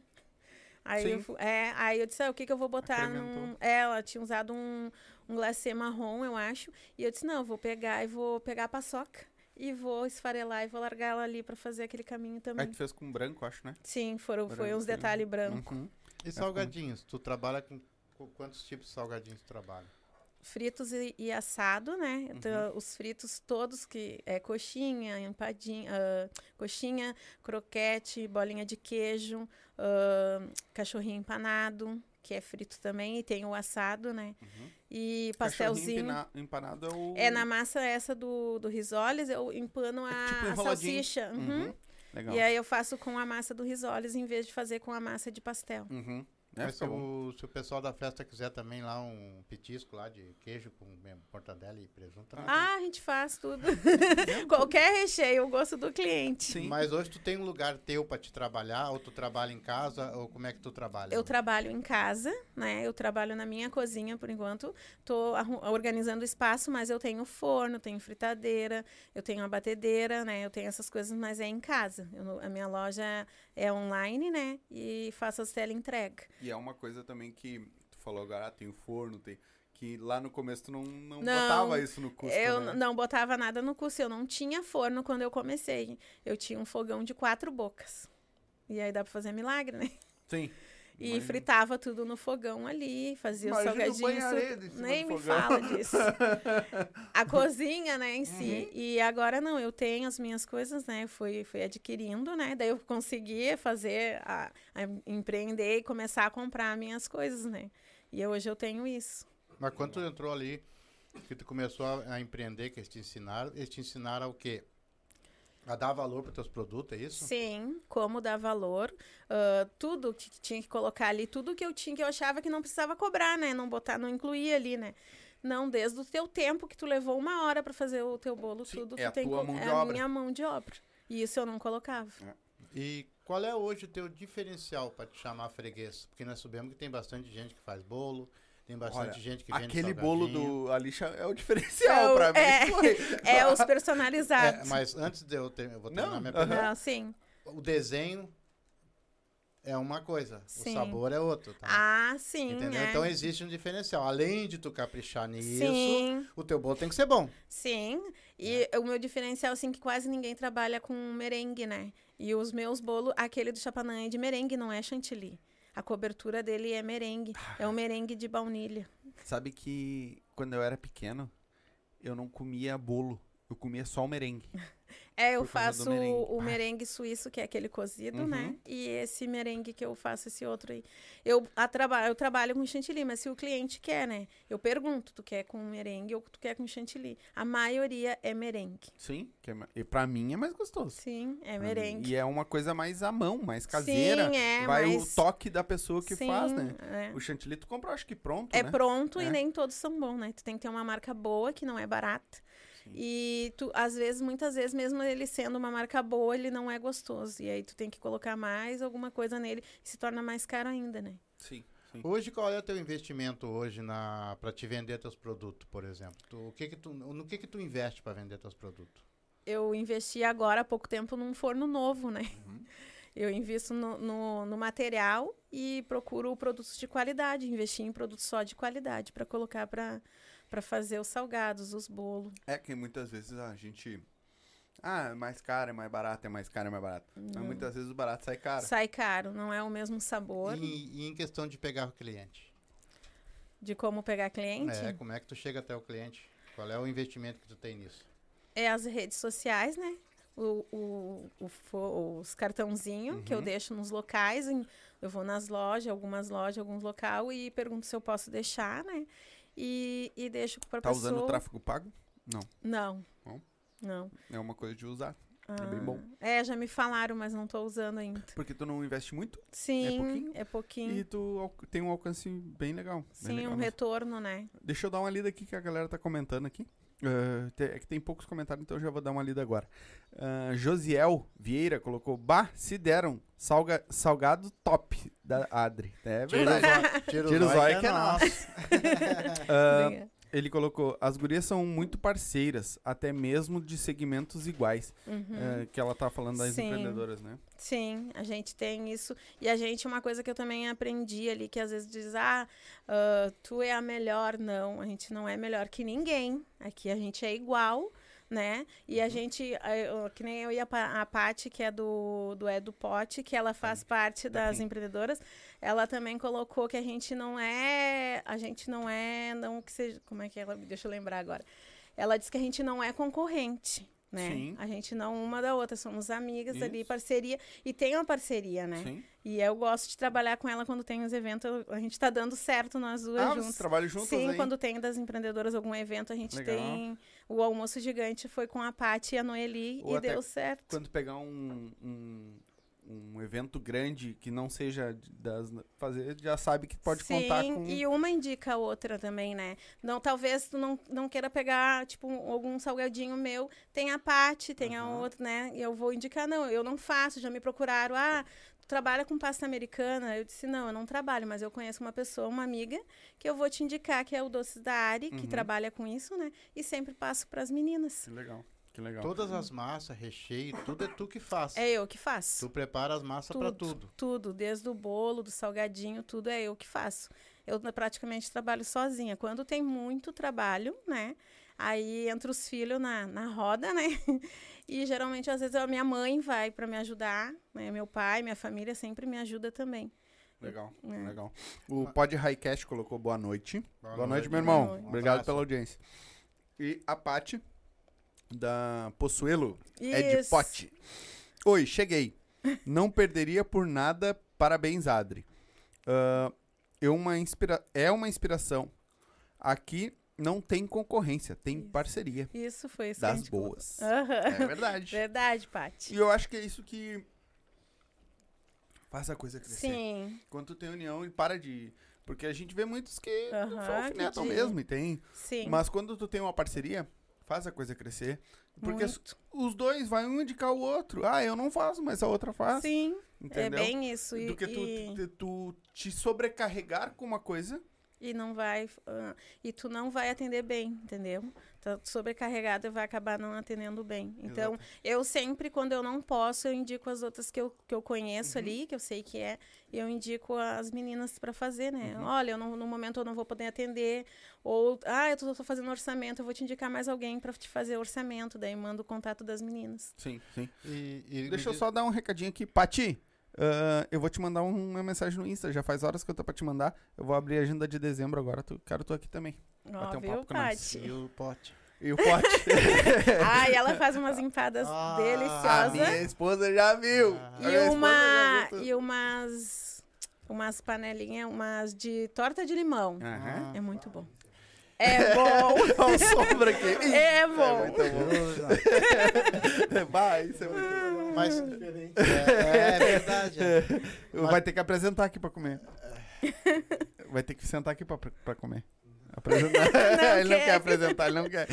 Aí, Sim. eu, é, aí eu disse, ah, o que, que eu vou botar num... É, ela tinha usado um, um glacê marrom, eu acho. E eu disse, não, eu vou pegar e vou pegar a paçoca. E vou esfarelar e vou largar ela ali pra fazer aquele caminho Aí também. tu fez com branco, acho, né? Sim, foram, foi Branco, uns sim. detalhes brancos. Uhum. E salgadinhos? Tu trabalha com, com quantos tipos de salgadinhos tu trabalha? fritos e, e assado, né? Uhum. Então, os fritos todos que é coxinha, empadinha, ah, coxinha, croquete, bolinha de queijo, ah, cachorrinho empanado, que é frito também, e tem o assado, né? Uhum. E pastelzinho. empanado é o... É na massa essa do, do risoles, eu empano a, tipo a salsicha. Uhum. Uhum. Legal. E aí eu faço com a massa do risoles em vez de fazer com a massa de pastel. Uhum. É, Mas se o, se o pessoal da festa quiser também lá um petisco lá de queijo com mesmo, mortadela e presunto, também Ah, a gente faz tudo. Qualquer recheio, o gosto do cliente. Sim. Mas hoje tu tem um lugar teu pra te trabalhar, ou tu trabalha em casa, ou como é que tu trabalha? Eu trabalho em casa, né? Eu trabalho na minha cozinha por enquanto. Tô organizando o espaço, mas eu tenho forno, tenho fritadeira, eu tenho a batedeira, né? Eu tenho essas coisas, mas é em casa. Eu a minha loja é online, né? E faço as teleentrega. É uma coisa também que tu falou agora, ah, tem o forno, tem... Que lá no começo tu não, não, Não, botava isso no custo, eu né? não botava nada no custo. Eu não tinha forno quando eu comecei. Eu tinha um fogão de quatro bocas. E aí dá pra fazer milagre, né? Sim. E Imagina. fritava tudo no fogão ali, fazia Imagina o em cima Nem me fala disso. A cozinha, né, em Uhum. si. E agora não, eu tenho as minhas coisas, né? Fui, fui adquirindo, né? Daí eu consegui fazer, a, a empreender e começar a comprar minhas coisas, né? E hoje eu tenho isso. Mas quando tu entrou ali, que tu começou a, a empreender, que eles te ensinaram, eles te ensinaram o quê? A dar valor para teus produtos, é isso? Sim, como dar valor, ah, tudo que tinha que colocar ali, tudo que eu tinha que eu achava que não precisava cobrar, né? Não botar, não incluir ali, né? Não, desde o teu tempo que tu levou uma hora para fazer o teu bolo, Sim, tudo é tu a tem tua mão de é a obra. minha mão de obra. E isso eu não colocava. E qual é hoje o teu diferencial para te chamar freguês? Porque nós sabemos que tem bastante gente que faz bolo, tem bastante Olha, gente que vende Aquele bolo do Alixa é o diferencial É pra mim. é. É os É, personalizados. mas antes de eu ter, eu vou terminar Não, minha pergunta. Ah, sim. O desenho é uma coisa, Sim. o sabor é outro, tá? Ah, sim. Entendeu? é. Então existe um diferencial. Além de tu caprichar nisso, Sim, o teu bolo tem que ser bom. sim. E o meu diferencial, assim, que quase ninguém trabalha com merengue, né? E os meus bolos, aquele do Chapanã é de merengue, não é chantilly. A cobertura dele é merengue. É um merengue de baunilha. Sabe que quando eu era pequeno, eu não comia bolo. Eu comia só o merengue. É, eu faço o merengue suíço, que é aquele cozido, Uhum. né? E esse merengue que eu faço, esse outro aí. Eu, a traba eu trabalho com chantilly, mas se o cliente quer, né? Eu pergunto, tu quer com merengue ou tu quer com chantilly? A maioria é merengue. Sim. Que é, e pra mim é mais gostoso. Sim, é merengue. E é uma coisa mais à mão, mais caseira. Sim, é, Vai mas... o toque da pessoa que Sim, faz, né? é. O chantilly tu compra, acho que pronto, É né? pronto É. e nem todos são bons, né? Tu tem que ter uma marca boa, que não é barata. Sim. E tu, às vezes, muitas vezes, mesmo ele sendo uma marca boa, ele não é gostoso. E aí tu tem que colocar mais alguma coisa nele e se torna mais caro ainda, né? Sim, sim. Hoje, qual é o teu investimento hoje na para te vender teus produtos, por exemplo? Tu- o que que tu, no que que tu investe para vender teus produtos? Eu investi agora há pouco tempo num forno novo, né? Uhum. Eu invisto no, no, no material e procuro produtos de qualidade, investir em produtos só de qualidade para colocar para para fazer os salgados, os bolos. É que muitas vezes a gente. Ah, é mais caro, é mais barato, é mais caro, é mais barato. Mas muitas vezes o barato sai caro. Sai caro, não é o mesmo sabor E, e em questão de pegar o cliente? de como pegar cliente. É, como é que tu chega até o cliente? Qual é o investimento que tu tem nisso? É as redes sociais, né? O, o, o os cartãozinhos que eu Uhum. deixo nos locais. Eu vou nas lojas, algumas lojas, alguns local e pergunto se eu posso deixar, né? E, e deixo para Tá pessoa. usando o tráfego pago? Não. Não? Não. É uma coisa de usar. Ah, bem bom. É, já me falaram, mas não tô usando ainda. Porque tu não investe muito Sim, pouquinho? é pouquinho. e tu tem um alcance bem legal. bem Sim, legal um mesmo. retorno, né? Deixa eu dar uma lida aqui que a galera tá comentando aqui. Te- é que tem poucos comentários, então eu já vou dar uma lida agora. Ah, Josiel Vieira colocou: Bah, se deram salga, salgado top da Adri. É verdade. Tira Tira o zóio que é nosso. Ah, Legal. Ele colocou: As gurias são muito parceiras, até mesmo de segmentos iguais. Uhum. Ah, que ela tá falando das Sim. empreendedoras, né? Sim, a gente tem isso. E a gente, uma coisa que eu também aprendi ali, que às vezes diz, ah, ah, tu é a melhor. Não, a gente não é melhor que ninguém. Aqui a gente é igual, né? E a gente, ah, eu- que nem eu e a, a Paty, que é do, do Edu Pote, que ela faz parte das empreendedoras, ela também colocou que a gente não é, a gente não é, não que seja, como é que ela, deixa eu lembrar agora. Ela disse que a gente não é concorrente. né? Sim. A gente não uma da outra, somos amigas ali, Isso. parceria. E tem uma parceria, né? Sim. E eu gosto de trabalhar com ela quando tem os eventos. A gente tá dando certo nós duas Ah, juntas. vocês trabalham juntas Sim, aí? quando tem das empreendedoras algum evento, a gente Legal. tem. O almoço gigante foi com a Paty e a Noeli Ou e deu certo. Quando pegar um, um, um evento grande que não seja das fazer, já sabe que pode Sim, contar com e uma indica a outra também, né? Não, talvez tu não, não queira pegar, tipo, um- algum salgadinho meu. Tem a Paty, tem a Aham. outra, né? Eu vou indicar, não, eu não faço, já me procuraram. Ah, trabalha com pasta americana? Eu disse, não, eu não trabalho, mas eu conheço uma pessoa, uma amiga, que eu vou te indicar, que é o Doces da Ari, que Uhum. trabalha com isso, né? E sempre passo para as meninas. Que legal. Que legal. Todas as massas, recheio, tudo é tu que faz. É eu que faço. Tu prepara as massas pra tudo. Tudo, desde o bolo, do salgadinho, tudo é eu que faço. Eu praticamente trabalho sozinha. Quando tem muito trabalho, né? Aí entra os filhos na, na roda, né? E geralmente, às vezes, a minha mãe vai para me ajudar, né? Meu pai, minha família sempre me ajuda também. Legal, É. legal. O Pod Highcast colocou boa noite. Boa, Boa noite, noite, meu irmão. boa noite. Obrigado pela audiência. E a Paty, da Possuelo, é de Isso. pote. Oi, cheguei. Não perderia por nada. Parabéns, Adri. Ah, eu uma inspira... É uma inspiração. Aqui não tem concorrência, tem Isso. parceria Isso foi isso das boas. Aham. É verdade. Verdade, Paty. E eu acho que é isso que faz a coisa crescer. Sim, Quando tu tem união e para de. Porque a gente vê muitos que Aham, só alfinetam de- mesmo e tem. sim. Mas quando tu tem uma parceria, faz a coisa crescer. Porque as- os dois vai um indicar o outro. Ah, eu não faço, mas a outra faz. Sim, entendeu? é bem isso. E, Do que tu, e- tu te sobrecarregar com uma coisa. E não vai ah, e tu não vai atender bem, entendeu? Tá sobrecarregado e vai acabar não atendendo bem. Então, Exato. eu sempre quando eu não posso, eu indico as outras que eu, que eu conheço Uhum. ali, que eu sei que é, eu indico as meninas para fazer, né? Uhum. Olha, eu não- no momento eu não vou poder atender ou ah, eu tô, tô fazendo orçamento, eu vou te indicar mais alguém para te fazer orçamento, daí manda o contato das meninas. Sim, sim. E, e Deixa eu só dar um recadinho aqui. Pati, ah, eu vou te mandar um- uma mensagem no Insta. Já faz horas que eu tô pra te mandar. Eu vou abrir a agenda de dezembro agora. Tu, quero tu aqui também. Bater Ó, um viu, papo com nós. E o pote. E o pote. Ah, e ela faz umas empadas Ah, a deliciosas. minha esposa já viu. Ah. A E, uma, já gostou. e umas, umas panelinhas, umas de torta de limão. Aham. É muito bom. É bom. Olha o sombra aqui. Ih, É bom. muito bom. Vai, isso é muito bom. Mas é, é verdade. é. Vai ter que apresentar aqui pra comer. Vai ter que sentar aqui pra, pra comer. Apresentar. Não ele não quer. quer apresentar, ele não quer.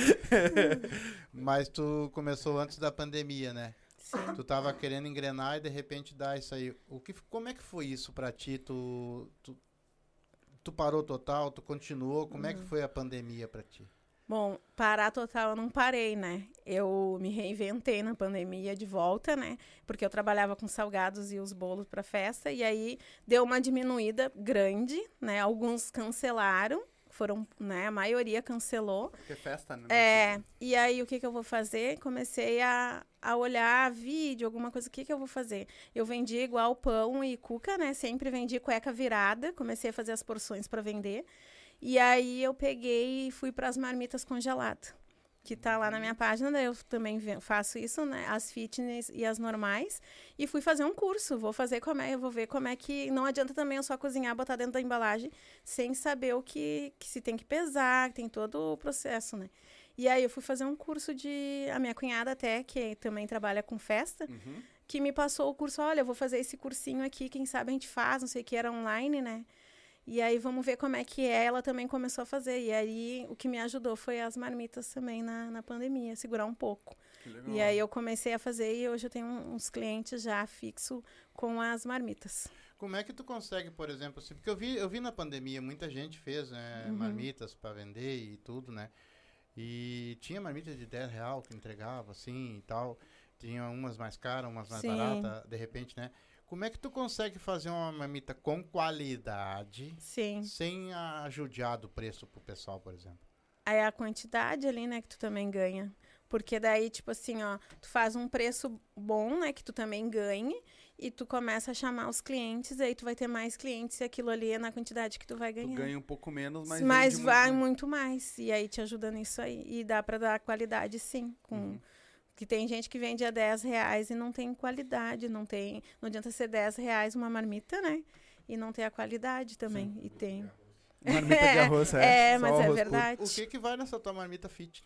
Mas tu começou antes da pandemia, né? Sim. Tu tava querendo engrenar e de repente dá isso aí. O que, como é que foi isso pra ti? Tu, tu, tu parou total? Tu continuou? Como é que foi a pandemia pra ti? Bom, parar total eu não parei, né? Eu me reinventei na pandemia de volta, né? Porque eu trabalhava com salgados e os bolos para festa e aí deu uma diminuída grande, né? Alguns cancelaram, foram, né? A maioria cancelou. Porque festa, né? É, e aí o que, que eu vou fazer? Comecei a, a olhar vídeo, alguma coisa, o que, que eu vou fazer? Eu vendi igual pão e cuca, né? Sempre vendi cueca virada, comecei a fazer as porções para vender. E aí eu peguei e fui para as marmitas congeladas, que tá lá na minha página, daí eu também faço isso, né? As fitness e as normais. E fui fazer um curso, vou fazer como é, eu vou ver como é que. Não adianta também eu só cozinhar, botar dentro da embalagem, sem saber o que, que se tem que pesar, que tem todo o processo, né? E aí eu fui fazer um curso de. A minha cunhada até, que também trabalha com festa, Uhum. que me passou o curso, olha, eu vou fazer esse cursinho aqui, quem sabe a gente faz, não sei o que, era online, né? E aí vamos ver como é que é. Ela também começou a fazer. E aí o que me ajudou foi as marmitas também na, na pandemia, segurar um pouco. E aí eu comecei a fazer e hoje eu tenho uns clientes já fixo com as marmitas. Como é que tu consegue, por exemplo, assim, porque eu vi, eu vi na pandemia, muita gente fez né, Uhum. marmitas para vender e tudo, né? E tinha marmita de 10 real que entregava, assim, e tal. Tinha umas mais caras, umas mais baratas, de repente, né? Como é que tu consegue fazer uma marmita com qualidade, Sim. sem a judiar do preço pro pessoal, por exemplo? Aí a quantidade ali, né, que tu também ganha. Porque daí, tipo assim, ó, tu faz um preço bom, né, que tu também ganhe, e tu começa a chamar os clientes, aí tu vai ter mais clientes e aquilo ali é na quantidade que tu vai Tu ganhar. ganha um pouco menos, mas. Mas vai muito. muito mais. E aí te ajuda nisso aí. E dá pra dar qualidade, sim, com, Uhum. Que tem gente que vende a 10 reais e não tem qualidade, não tem. Não adianta ser 10 reais uma marmita, né? E não ter a qualidade também. E tem. Marmita de arroz, é. É, Só mas é verdade. O que que vai nessa tua marmita fit?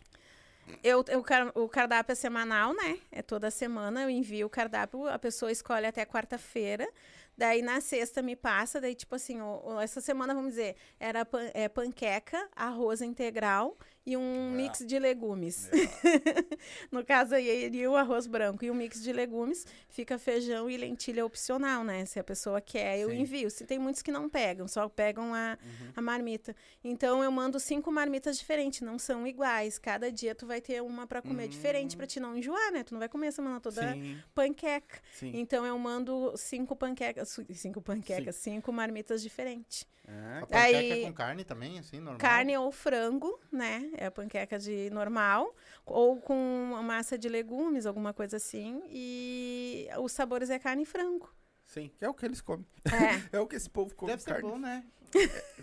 Eu, eu, car- o cardápio é semanal, né? É toda semana eu envio o cardápio, a pessoa escolhe até quarta-feira. Daí na sexta me passa, daí tipo assim, o- o- essa semana, vamos dizer, era pan- é, panqueca, arroz integral e um mix de legumes. no caso aí iria o arroz branco e um mix de legumes, fica feijão e lentilha opcional, né? Se a pessoa quer, eu Sim. envio. Se tem muitos que não pegam, só pegam a, Uhum. a marmita. Então eu mando cinco marmitas diferentes, não são iguais. Cada dia tu vai ter uma pra comer diferente pra te não enjoar, né? Tu não vai comer a semana toda Hum. Sim, panqueca. sim. Então eu mando cinco panquecas, cinco panquecas, cinco marmitas diferentes. É. A panqueca Aí- é com carne também, assim, normal? Carne ou frango, né? É a panqueca de normal, ou com uma massa de legumes, alguma coisa assim. E os sabores é carne e frango. Sim, que é o que eles comem. É. É o que esse povo come Deve ser carne. bom, né?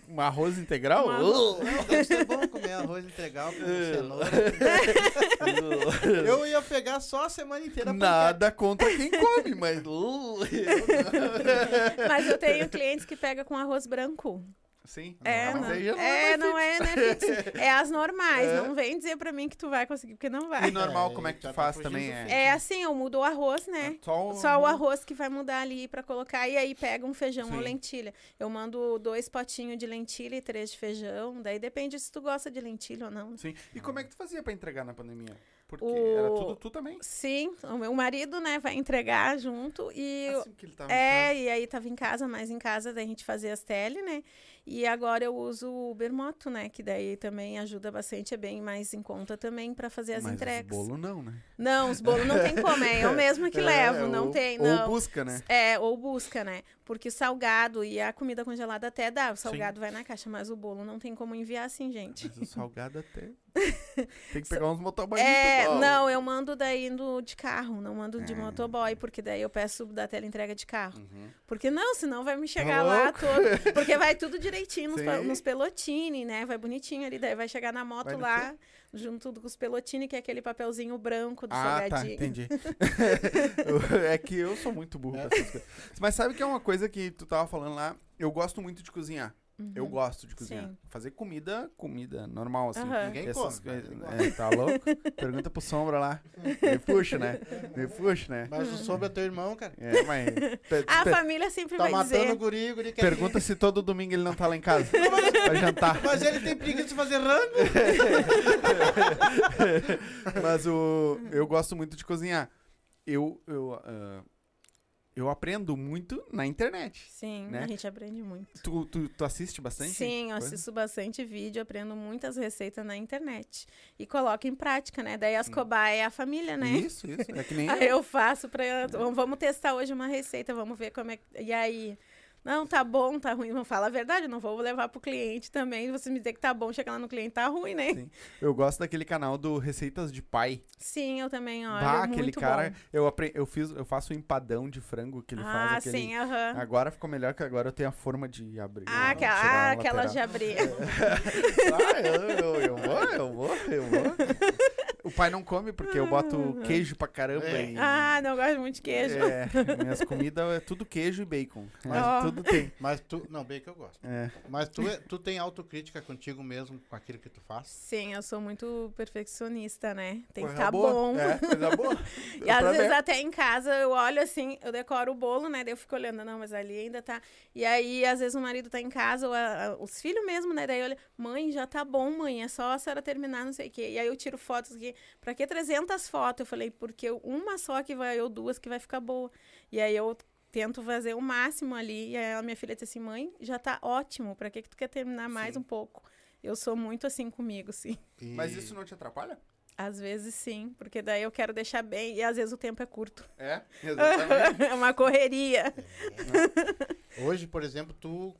Um arroz integral? Um arroz- Uh! Não, deve ser bom comer arroz integral com É. cenoura. Eu ia pegar só a semana inteira Nada contra quem come, mas. Uh! Mas eu tenho clientes que pegam com arroz branco. Sim. É, não, não é, não é, né. É as normais. É. Não vem dizer pra mim que tu vai conseguir, porque não E vai. normal, É, como é que tu tá faz também? É, É assim, eu mudo o arroz, né? só o, Só o arroz que vai mudar ali pra colocar. E aí pega um feijão Sim. ou lentilha. Eu mando dois potinhos de lentilha e três de feijão. Daí depende se tu gosta de lentilha ou não. Sim. E como é que tu fazia pra entregar na pandemia? Porque O- era tudo tu também. Sim, o meu marido, né, vai entregar junto e... Assim que ele tava em É, casa. e aí tava em casa, mas em casa daí a gente fazia as tele, né? E agora eu uso o Bermoto, né? Que daí também ajuda bastante, é bem mais em conta também pra fazer as Mas entregas. os bolo não, né? Não, os bolos não tem como, é eu mesma que É, levo, não ou- tem, Ou não. busca, né? É, ou busca, né? Porque o salgado e a comida congelada até dá. O salgado vai na caixa, mas o bolo não tem como enviar assim, gente. Mas o salgado até. Tem que pegar uns motoboys. É, não, eu mando daí no, de carro, não mando de É. motoboy, porque daí eu peço da tela entrega de carro. Uhum. Porque não, senão vai me chegar Tá lá todo. Porque vai tudo direitinho nos, Sim. nos pelotine, né? Vai bonitinho ali, daí vai chegar na moto Vai lá, junto com os pelotine, que é aquele papelzinho branco do Ah, tá, salgadinho. entendi. É que eu sou muito burro pra essas coisas. Mas sabe que é uma coisa que tu tava falando lá? Eu gosto muito de cozinhar. Eu gosto de cozinhar. Sim. Fazer comida, comida normal, assim. Aham. Ninguém Essas come. coisas. né? É, tá louco? Pergunta pro Sombra lá. Me puxa, né? Me puxa, né? Mas o sobre é teu irmão, cara. É, mas. pe- A família sempre Tá vai matando dizer. o guri, o guri quer pergunta se todo domingo ele não tá lá em casa pra jantar. Mas ele tem preguiça de fazer rango. Mas o, eu gosto muito de cozinhar. Eu, eu, ah, eu aprendo muito na internet. Sim, né? a gente aprende muito. Tu, tu, tu assiste bastante? Sim, eu coisa? assisto bastante vídeo, aprendo muitas receitas na internet. E coloco em prática, né? Daí as cobaias é a família, né? Isso, isso. É que nem Aí eu. eu faço pra. Vamos testar hoje uma receita, vamos ver como é. que- E aí. Não, tá bom, tá ruim. Não fala a verdade, eu não vou levar pro cliente também. Você me dizer que tá bom, chegar lá no cliente, tá ruim, né? Sim. Eu gosto daquele canal do Receitas de Pai. Sim, eu também olho. bah, aquele muito cara. bom. Eu, apre... eu, fiz, eu faço um empadão de frango que ele Ah, faz. Aquele... sim, aham. Agora ficou melhor que agora eu tenho a forma de abrir. Ah, ó, aquela, ah, aquela de abrir. ah, eu, eu, eu vou, eu vou, eu vou. O pai não come porque eu boto queijo pra caramba. É. E... Ah, não gosto muito de queijo. É, minhas comidas é tudo queijo e bacon. Mas Ó. tudo tem. Mas tu. Não, que eu gosto. É. Mas tu, é- tu tem autocrítica contigo mesmo com aquilo que tu faz? Sim, eu sou muito perfeccionista, né? Tem que Coisa estar boa. bom. É, coisa boa. E às vezes ver. até em casa eu olho assim, eu decoro o bolo, né? Daí eu fico olhando, não, mas ali ainda tá. E aí, às vezes, o marido tá em casa, ou a- a- os filhos mesmo, né? Daí eu olho, mãe, já tá bom, mãe, é só a senhora terminar, não sei o quê. E aí eu tiro fotos aqui. Pra que 300 fotos? Eu falei, porque uma só que vai, ou duas que vai ficar boa. E aí eu tento fazer o máximo ali. E aí a minha filha disse assim, mãe, já tá ótimo, pra que que tu quer terminar mais Sim. um pouco? Eu sou muito assim comigo, sim. E- Mas isso não te atrapalha? Às vezes sim, porque daí eu quero deixar bem e às vezes o tempo é curto. É, exatamente. é uma correria. Hoje, por exemplo, tu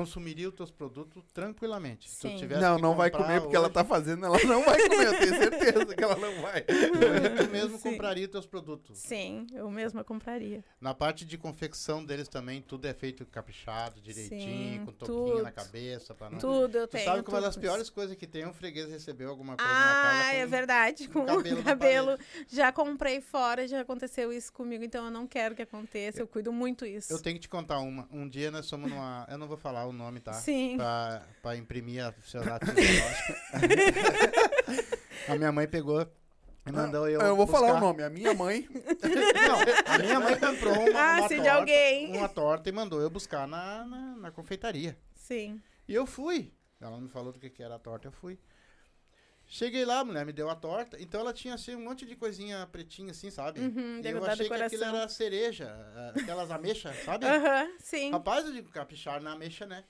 consumiria os teus produtos tranquilamente. Se tu Sim. tivesse Não, não vai comer porque ela hoje, tá fazendo, ela não vai comer, eu tenho certeza que ela não vai. tu mesmo Sim. compraria os teus produtos. Sim, eu mesma compraria. Na parte de confecção deles também, tudo é feito caprichado, direitinho, Sim, com toquinho na cabeça. Pra não... Tudo eu Tu tenho. sabe que uma das piores coisas que tem é um freguês recebeu alguma coisa na Ah, casa. é com- verdade. com cabelo o na cabelo. Já comprei fora, já aconteceu isso comigo, então eu não quero que aconteça. Eu cuido muito isso. Eu tenho que te contar uma. Um dia nós fomos numa. Eu não vou falar o nome, tá? Sim. Pra, pra imprimir a biológico. a minha mãe pegou e mandou eu. Eu vou falar o buscar. nome, a minha mãe. Não, a minha mãe comprou uma, Ah, uma se de torta, alguém. uma torta e mandou eu buscar na, na, na confeitaria. Sim. E eu fui. Ela me falou do que, que era a torta, eu fui. Cheguei lá, a mulher me deu a torta, então ela tinha assim um monte de coisinha pretinha assim, sabe? Uhum, e eu achei que aquilo era cereja, aquelas ameixas, sabe? Aham, sim. Rapaz, eu digo, caprichar na ameixa, né?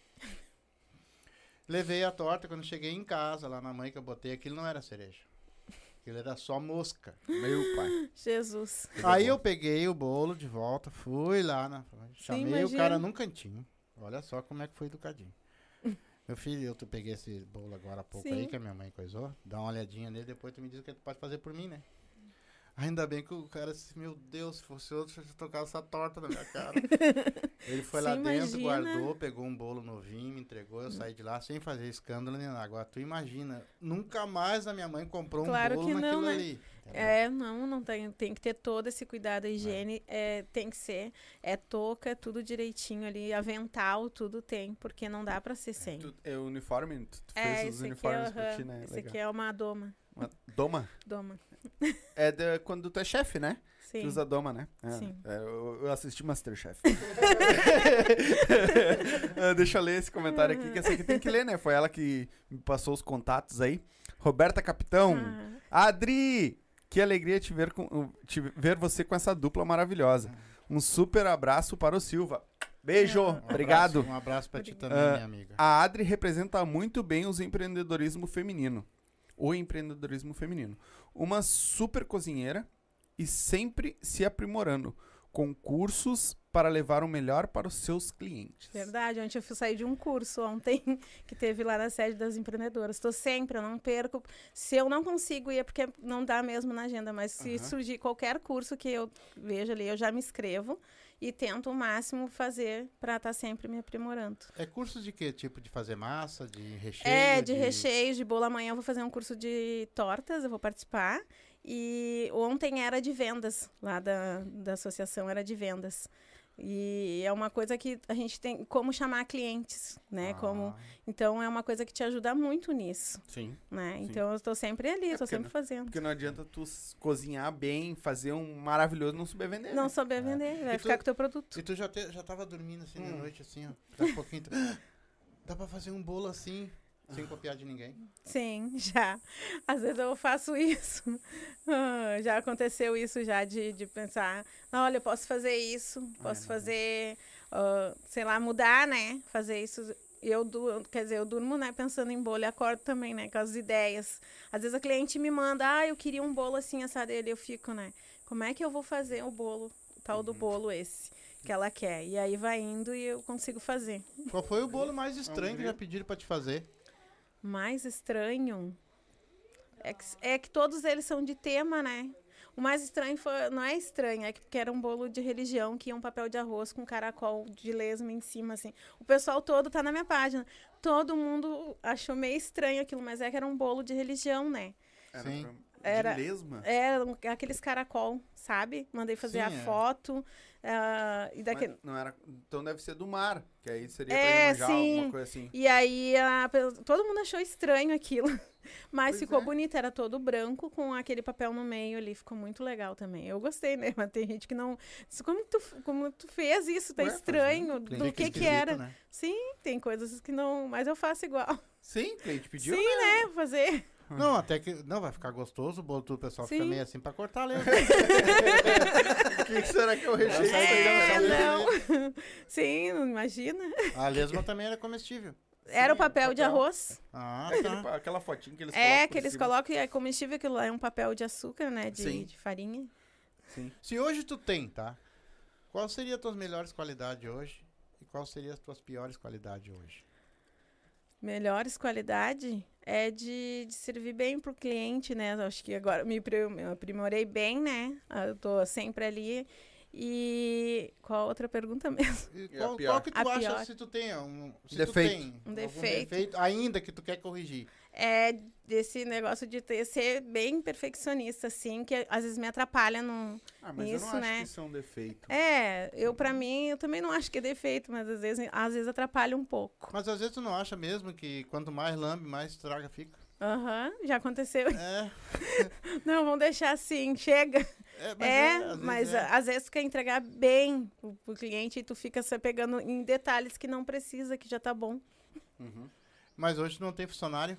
Levei a torta, quando cheguei em casa, lá na mãe que eu botei, aquilo não era cereja. Aquilo era só mosca. Meu pai. Jesus. Aí eu peguei o bolo de volta, fui lá, na, chamei o imagina. cara num cantinho. Olha só como é que foi educadinho. Meu filho, eu tu peguei esse bolo agora há pouco aí, Sim. que a minha mãe coisou. Dá uma olhadinha nele, depois tu me diz o que tu pode fazer por mim, né? Ainda bem que o cara disse, meu Deus, se fosse outro, eu tocado essa torta na minha cara. Ele foi lá Sim, dentro, imagina. guardou, pegou um bolo novinho, me entregou, eu saí de lá sem fazer escândalo nem nada. Agora, tu imagina, nunca mais a minha mãe comprou Claro um bolo que não, naquilo né? ali. Entendeu? É, não, não tem, tem que ter todo esse cuidado, a higiene é, tem que ser, é touca, tudo direitinho ali, avental, tudo tem, porque não dá pra ser sem. Tu, é uniforme? Tu, tu é, fez os aqui, é, uniformes pra aham, ti, né? esse Legal. aqui é uma doma, Uma doma? doma, É de, quando tu é chefe, né? sim. Tu usa doma, né? É, Sim. é, eu, eu assisti Masterchef. Ah, Deixa eu ler esse comentário aqui, que essa aqui tem que ler, né? Foi ela que me passou os contatos aí. Roberta Capitão. Ah, Adri! Que alegria te ver, com, te ver você com essa dupla maravilhosa. Um super abraço para o Silva. Beijo, Um obrigado. abraço- um abraço pra ti também, Ah, minha amiga. A Adri representa muito bem os empreendedorismo feminino. O empreendedorismo feminino. Uma super cozinheira e sempre se aprimorando, com cursos para levar o melhor para os seus clientes. Verdade, ontem eu fui sair de um curso ontem que teve lá na sede das empreendedoras. Estou sempre, eu não perco. Se eu não consigo ir, é porque não dá mesmo na agenda, mas se Aham. surgir qualquer curso que eu veja ali, eu já me inscrevo e tento o máximo fazer para estar sempre me aprimorando. É curso de que tipo? De fazer massa, de recheio? É, de, recheios, de bolo. Amanhã eu vou fazer um curso de tortas, eu vou participar. E ontem era de vendas, lá da, da associação era de vendas. E é uma coisa que a gente tem como chamar clientes, né? Ah, Como, então é uma coisa que te ajuda muito nisso, Sim. né? Sim. Então eu estou sempre ali, É estou porque sempre fazendo. Porque não adianta tu cozinhar bem, fazer um maravilhoso não souber vender. Não né? souber vender, vai E tu- ficar com o teu produto. E tu já, te, já tava dormindo assim de Hum. noite, assim, ó. Daqui a pouquinho tu... Dá pra fazer um bolo assim, sem copiar de ninguém. Sim, já. Às vezes eu faço isso. Ah, já aconteceu isso já de, de pensar, "Ah, olha, eu posso fazer isso, posso não. fazer, ah, sei lá, mudar, né? Fazer isso. Eu, du- quer dizer, eu durmo, né, pensando em bolo e acordo também, né, com as ideias. Às vezes a cliente me manda, ah, eu queria um bolo assim, assado dele, eu fico, né, como é que eu vou fazer o bolo, o tal do bolo esse, que ela quer? E aí vai indo e eu consigo fazer. Qual foi o bolo mais estranho que já pediram pra te fazer? Mais estranho é que, é que todos eles são de tema, né? O mais estranho foi, não é estranho, é que porque era um bolo de religião que ia um papel de arroz com caracol de lesma em cima, assim. O pessoal todo tá na minha página. Todo mundo achou meio estranho aquilo, mas é que era um bolo de religião, né? Era Sim. pra- Era- De lesma? Era aqueles caracol, sabe? Mandei fazer a Sim, é. foto. Ah, e daquele, Mas não era, então deve ser do mar, que aí seria É, pra Iemanjá, sim. alguma coisa assim. E aí todo mundo achou estranho aquilo. Mas Pois ficou é. bonito, era todo branco com aquele papel no meio ali, ficou muito legal também. Eu gostei, né? Mas tem gente que não. Como tu, como tu fez isso? Tá Ué, faz estranho. muito, Do Fica que que era? né? Sim, tem coisas que não. Mas eu faço igual. Sim, cliente pediu. Sim, né? Vou fazer. Não, até que. Não, vai ficar gostoso o bolo, tudo, o pessoal fica Sim. meio assim pra cortar ali. O que, que será que é o recheio? Essa aí É, não. Sim, não imagina. A lesma também era comestível. Era o Sim, papel de papel. arroz. Ah, Aquele tá. aquela fotinha que eles É, colocam que por eles colocam, e é comestível, aquilo lá é um papel de açúcar, né? De, Sim. de farinha. Sim. Se hoje tu tem, tá? Qual seria as tuas melhores qualidades hoje? E quais seriam as tuas piores qualidades hoje? Melhores qualidade é de, de servir bem pro cliente, né? Acho que agora me, aprimorei bem, né? Ah, Eu tô sempre ali. E qual outra pergunta mesmo? A qual, pior? qual que tu A acha pior? se tu tem um se Defeito. Tu tem Um algum defeito. ainda que tu quer corrigir? É desse negócio de ter, ser bem perfeccionista, assim, que às vezes me atrapalha no. Ah, mas Isso, eu não acho né? que isso é um defeito. É, eu pra mim, eu também não acho que é defeito, mas às vezes, às vezes atrapalha um pouco. Mas às vezes tu não acha mesmo que quanto mais lambe, mais estraga fica? Aham, já aconteceu. É, Não, vamos deixar assim, chega. é, mas, é, às vezes mas é. às vezes tu quer entregar bem pro, pro cliente e tu fica se pegando em detalhes que não precisa, que já tá bom. Uhum. Mas hoje tu não tem funcionário?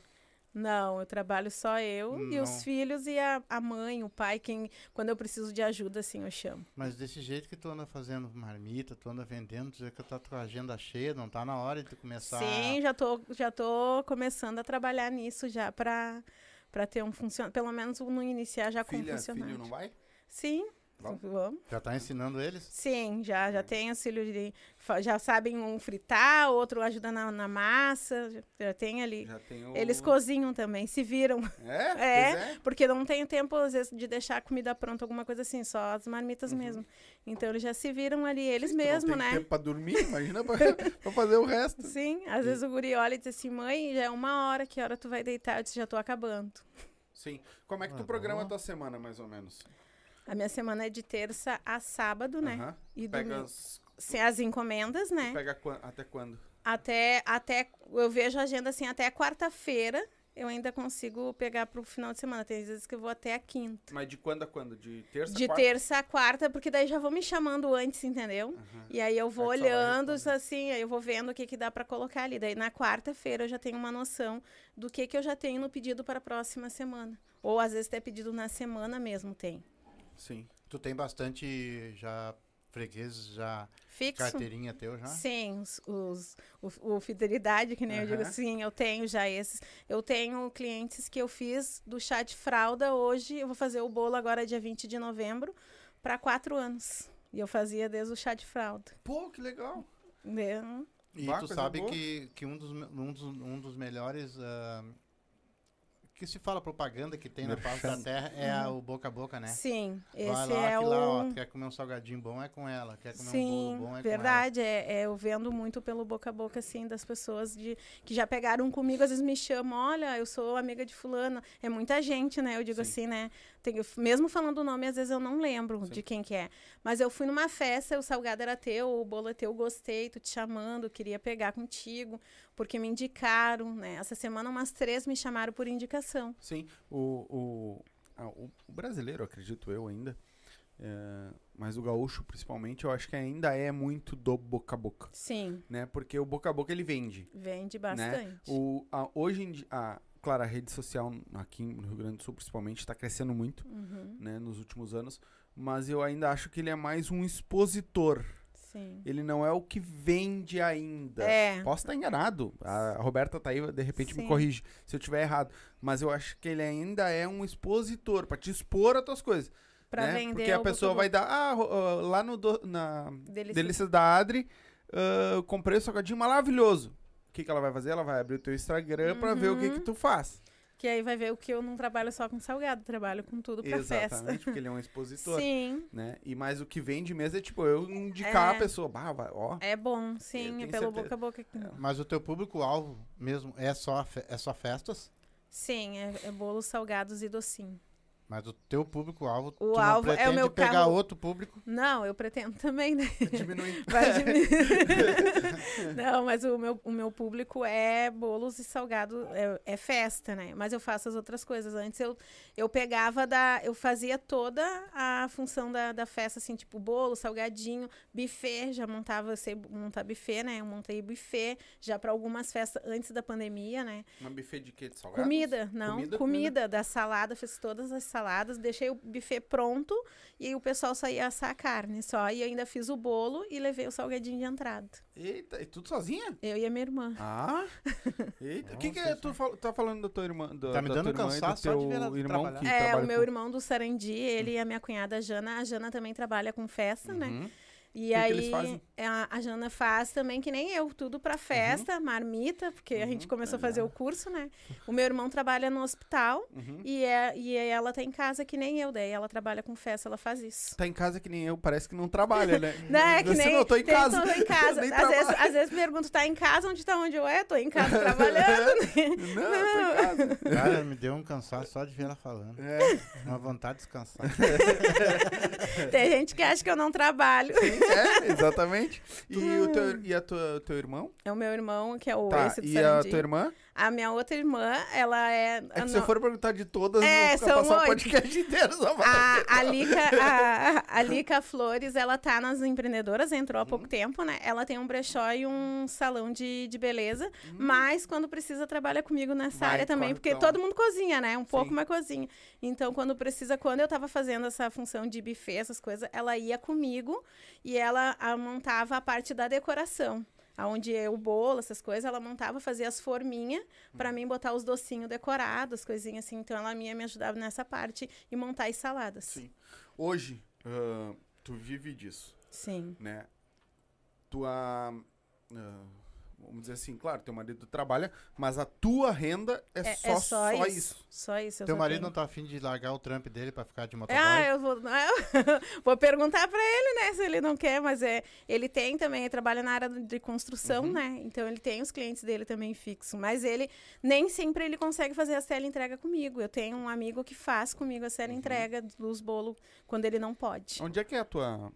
Não, eu trabalho só eu e Não. os filhos e a, a mãe, o pai, quem quando eu preciso de ajuda, assim, eu chamo. Mas desse jeito que tu anda fazendo marmita, tu anda vendendo, tu já que tá tua agenda cheia, não tá na hora de tu começar. Sim, já tô, já tô começando a trabalhar nisso já pra, pra ter um funcionário, pelo menos no iniciar já com um Filha, funcionário. filho não vai? Sim, Vamos? vamos. Já tá ensinando eles? Sim, já, já tem auxílio de. Já sabem um fritar, outro ajuda na, na massa, já, já tem ali. Já tem o... Eles cozinham também, se viram. É? É. É. Porque não tem tempo, às vezes, de deixar a comida pronta, alguma coisa assim, só as marmitas Uhum. mesmo. Então eles já se viram ali, eles não mesmo, tem né? tempo pra dormir, imagina pra, pra fazer o resto. Sim, às vezes o guri olha e diz assim, mãe, já é uma hora, que hora tu vai deitar? Eu disse, já tô acabando. Sim. Como é que tu Ah, programa a tua semana, mais ou menos? A minha semana é de terça a sábado, né? E Pega, domingo. as, Sem as encomendas, né? pega quan- até quando? Até, até, eu vejo a agenda assim, até quarta-feira eu ainda consigo pegar pro final de semana. Tem vezes que eu vou até a quinta. Mas de quando a quando? De terça De quarta? terça a quarta, porque daí já vão me chamando antes, entendeu? E aí eu vou Aí olhando, assim, aí eu vou vendo o que, que dá pra colocar ali. Daí na quarta-feira eu já tenho uma noção do que, que eu já tenho no pedido para a próxima semana. Ou às vezes até pedido na semana mesmo tem. Sim. Tu tem bastante já fregueses, já Fixo? carteirinha teu já? Sim, os, os- o, o fidelidade, que nem eu digo assim, eu tenho já esses. Eu tenho clientes que eu fiz do chá de fralda hoje, eu vou fazer o bolo agora dia 20 de novembro, para quatro anos. E eu fazia desde o chá de fralda. Pô, que legal. Né? E Bah, tu sabe boa. que, que um, dos, um, dos, um dos melhores. ah, que se fala propaganda que tem na face da terra é a- o boca a boca, né? Sim, Vai esse lá, é que o. lá, ó, quer comer um salgadinho bom é com ela, quer comer um bolo Sim, bom é verdade. É, é, eu vendo muito pelo boca a boca, assim, das pessoas de, que já pegaram comigo, às vezes me chamam, olha, eu sou amiga de fulano. É muita gente, né? Eu digo Sim. assim, né? Eu- mesmo falando o nome, às vezes eu não lembro Sim. de quem que é. Mas eu fui numa festa, o salgado era teu, o bolo é teu, gostei, tô te chamando, queria pegar contigo, porque me indicaram, né? Essa semana umas três me chamaram por indicação. Sim, o, o, ah, o, o brasileiro, acredito eu ainda, é, mas o gaúcho principalmente, eu acho que ainda é muito do boca a boca, Sim, né? Porque o boca a boca ele vende. vende Né? bastante. O, a, hoje em dia, claro, a rede social aqui no Rio Grande do Sul principalmente está crescendo muito, Uhum, né, nos últimos anos, mas eu ainda acho que ele é mais um expositor. sim. Ele não é o que vende ainda. É. Posso estar enganado. A Roberta tá aí, de repente me Sim. corrige se eu tiver errado. Mas eu acho que ele ainda é um expositor para te expor as tuas coisas. Pra né? vender Porque a pessoa vai dar, ah, ah, lá no na Delícias. Delícias da Adri, eu comprei o salgadinho maravilhoso. O que, que ela vai fazer? Ela vai abrir o teu Instagram pra ver o que, Uhum. que tu faz. Que aí vai ver o que eu não trabalho só com salgado, trabalho com tudo pra festa. Exatamente, porque ele é um expositor. Sim, Né? E mais o que vende mesmo é tipo, eu indicar É. a pessoa, bah, vai, ó. é bom, sim, é pelo certeza. boca a boca. aqui. Mas o teu público-alvo mesmo é só, é só festas? Sim, é, é bolos salgados e docinho. Mas o teu público-alvo, tu O não alvo é o meu pegar carro- outro público? Não, eu pretendo também, né? Diminuir. Vai diminuir. Não, mas o meu, o meu público é bolos e salgado, é, é festa, né? Mas eu faço as outras coisas. Antes eu, eu pegava da. Eu fazia toda a função da, da festa, assim, tipo bolo, salgadinho, buffet, já montava, eu sei montar buffet, né? Eu montei buffet já para algumas festas antes da pandemia, né? Uma buffet de quê? De salgados? Comida, não, Comida, comida, da salada, fiz todas as saladas, deixei o buffet pronto e aí o pessoal só ia assar a carne só. E ainda fiz o bolo e levei o salgadinho de entrada. Eita, e tudo sozinha? Eu e a minha irmã. Ah! Eita, o que, que é? Tu fal- tá falando da tua irmã? Da, Tá me da dando cansaço só de ver ela irmão trabalhar. que É, o meu com- irmão do Sarandi, ele e a minha cunhada Jana. A Jana também trabalha com festa, né? Uhum. E que aí eles fazem? A, a Jana faz também que nem eu, tudo pra festa, marmita, porque a gente começou a fazer o curso, né? O meu irmão trabalha no hospital Uhum. e, é, e ela tá em casa que nem eu, daí ela trabalha com festa, ela faz isso. Tá em casa que nem eu, parece que não trabalha, né? Não, é que Você nem. não, tô em tem- casa. Tô em casa. Nem às, vezes, às vezes pergunto, tá em casa? Onde tá onde eu é? Tô em casa trabalhando. né? Não, eu tô em casa. Cara, me deu um cansaço só de ver ela falando. É, Uma vontade de descansar. Tem gente que acha que eu não trabalho. É, exatamente. E, o teu, e a tua, teu irmão? É o meu irmão, que é o Tá, esse do e a Sarandi. tua irmã? A minha outra irmã, ela é. É se eu for perguntar de todas, É, eu vou passar o podcast inteiro só A, a, Lica, a, a Lica Flores, ela tá nas empreendedoras, entrou há Uhum. pouco tempo, né? Ela tem um brechó e um salão de, de beleza, Uhum. mas quando precisa trabalha comigo nessa Vai, área também, porque então. todo mundo cozinha, né? Um pouco, Sim. mas cozinha. Então, quando precisa, quando eu tava fazendo essa função de buffet, essas coisas, ela ia comigo e ela ah, montava a parte da decoração. Aonde é o bolo, essas coisas, ela montava, fazia as forminhas pra mim botar os docinhos decorados, coisinhas assim. Então ela ia me ajudava nessa parte e montar as saladas. Sim. Hoje, ah, tu vive disso, Sim. né? Tua... ah, vamos dizer assim, claro, teu marido trabalha, mas a tua renda é, É, só, é só, só, isso. isso. Só isso. eu Teu marido tenho. não tá afim de largar o trampo dele pra ficar de motoboy? Ah, eu vou, eu vou perguntar pra ele, né, se ele não quer, mas é, ele tem também, ele trabalha na área de construção, Uhum. né? Então ele tem os clientes dele também fixo, mas ele nem sempre ele consegue fazer a tela entrega comigo. Eu tenho um amigo que faz comigo a Uhum. tela entrega dos bolos quando ele não pode. Onde é que é a tua...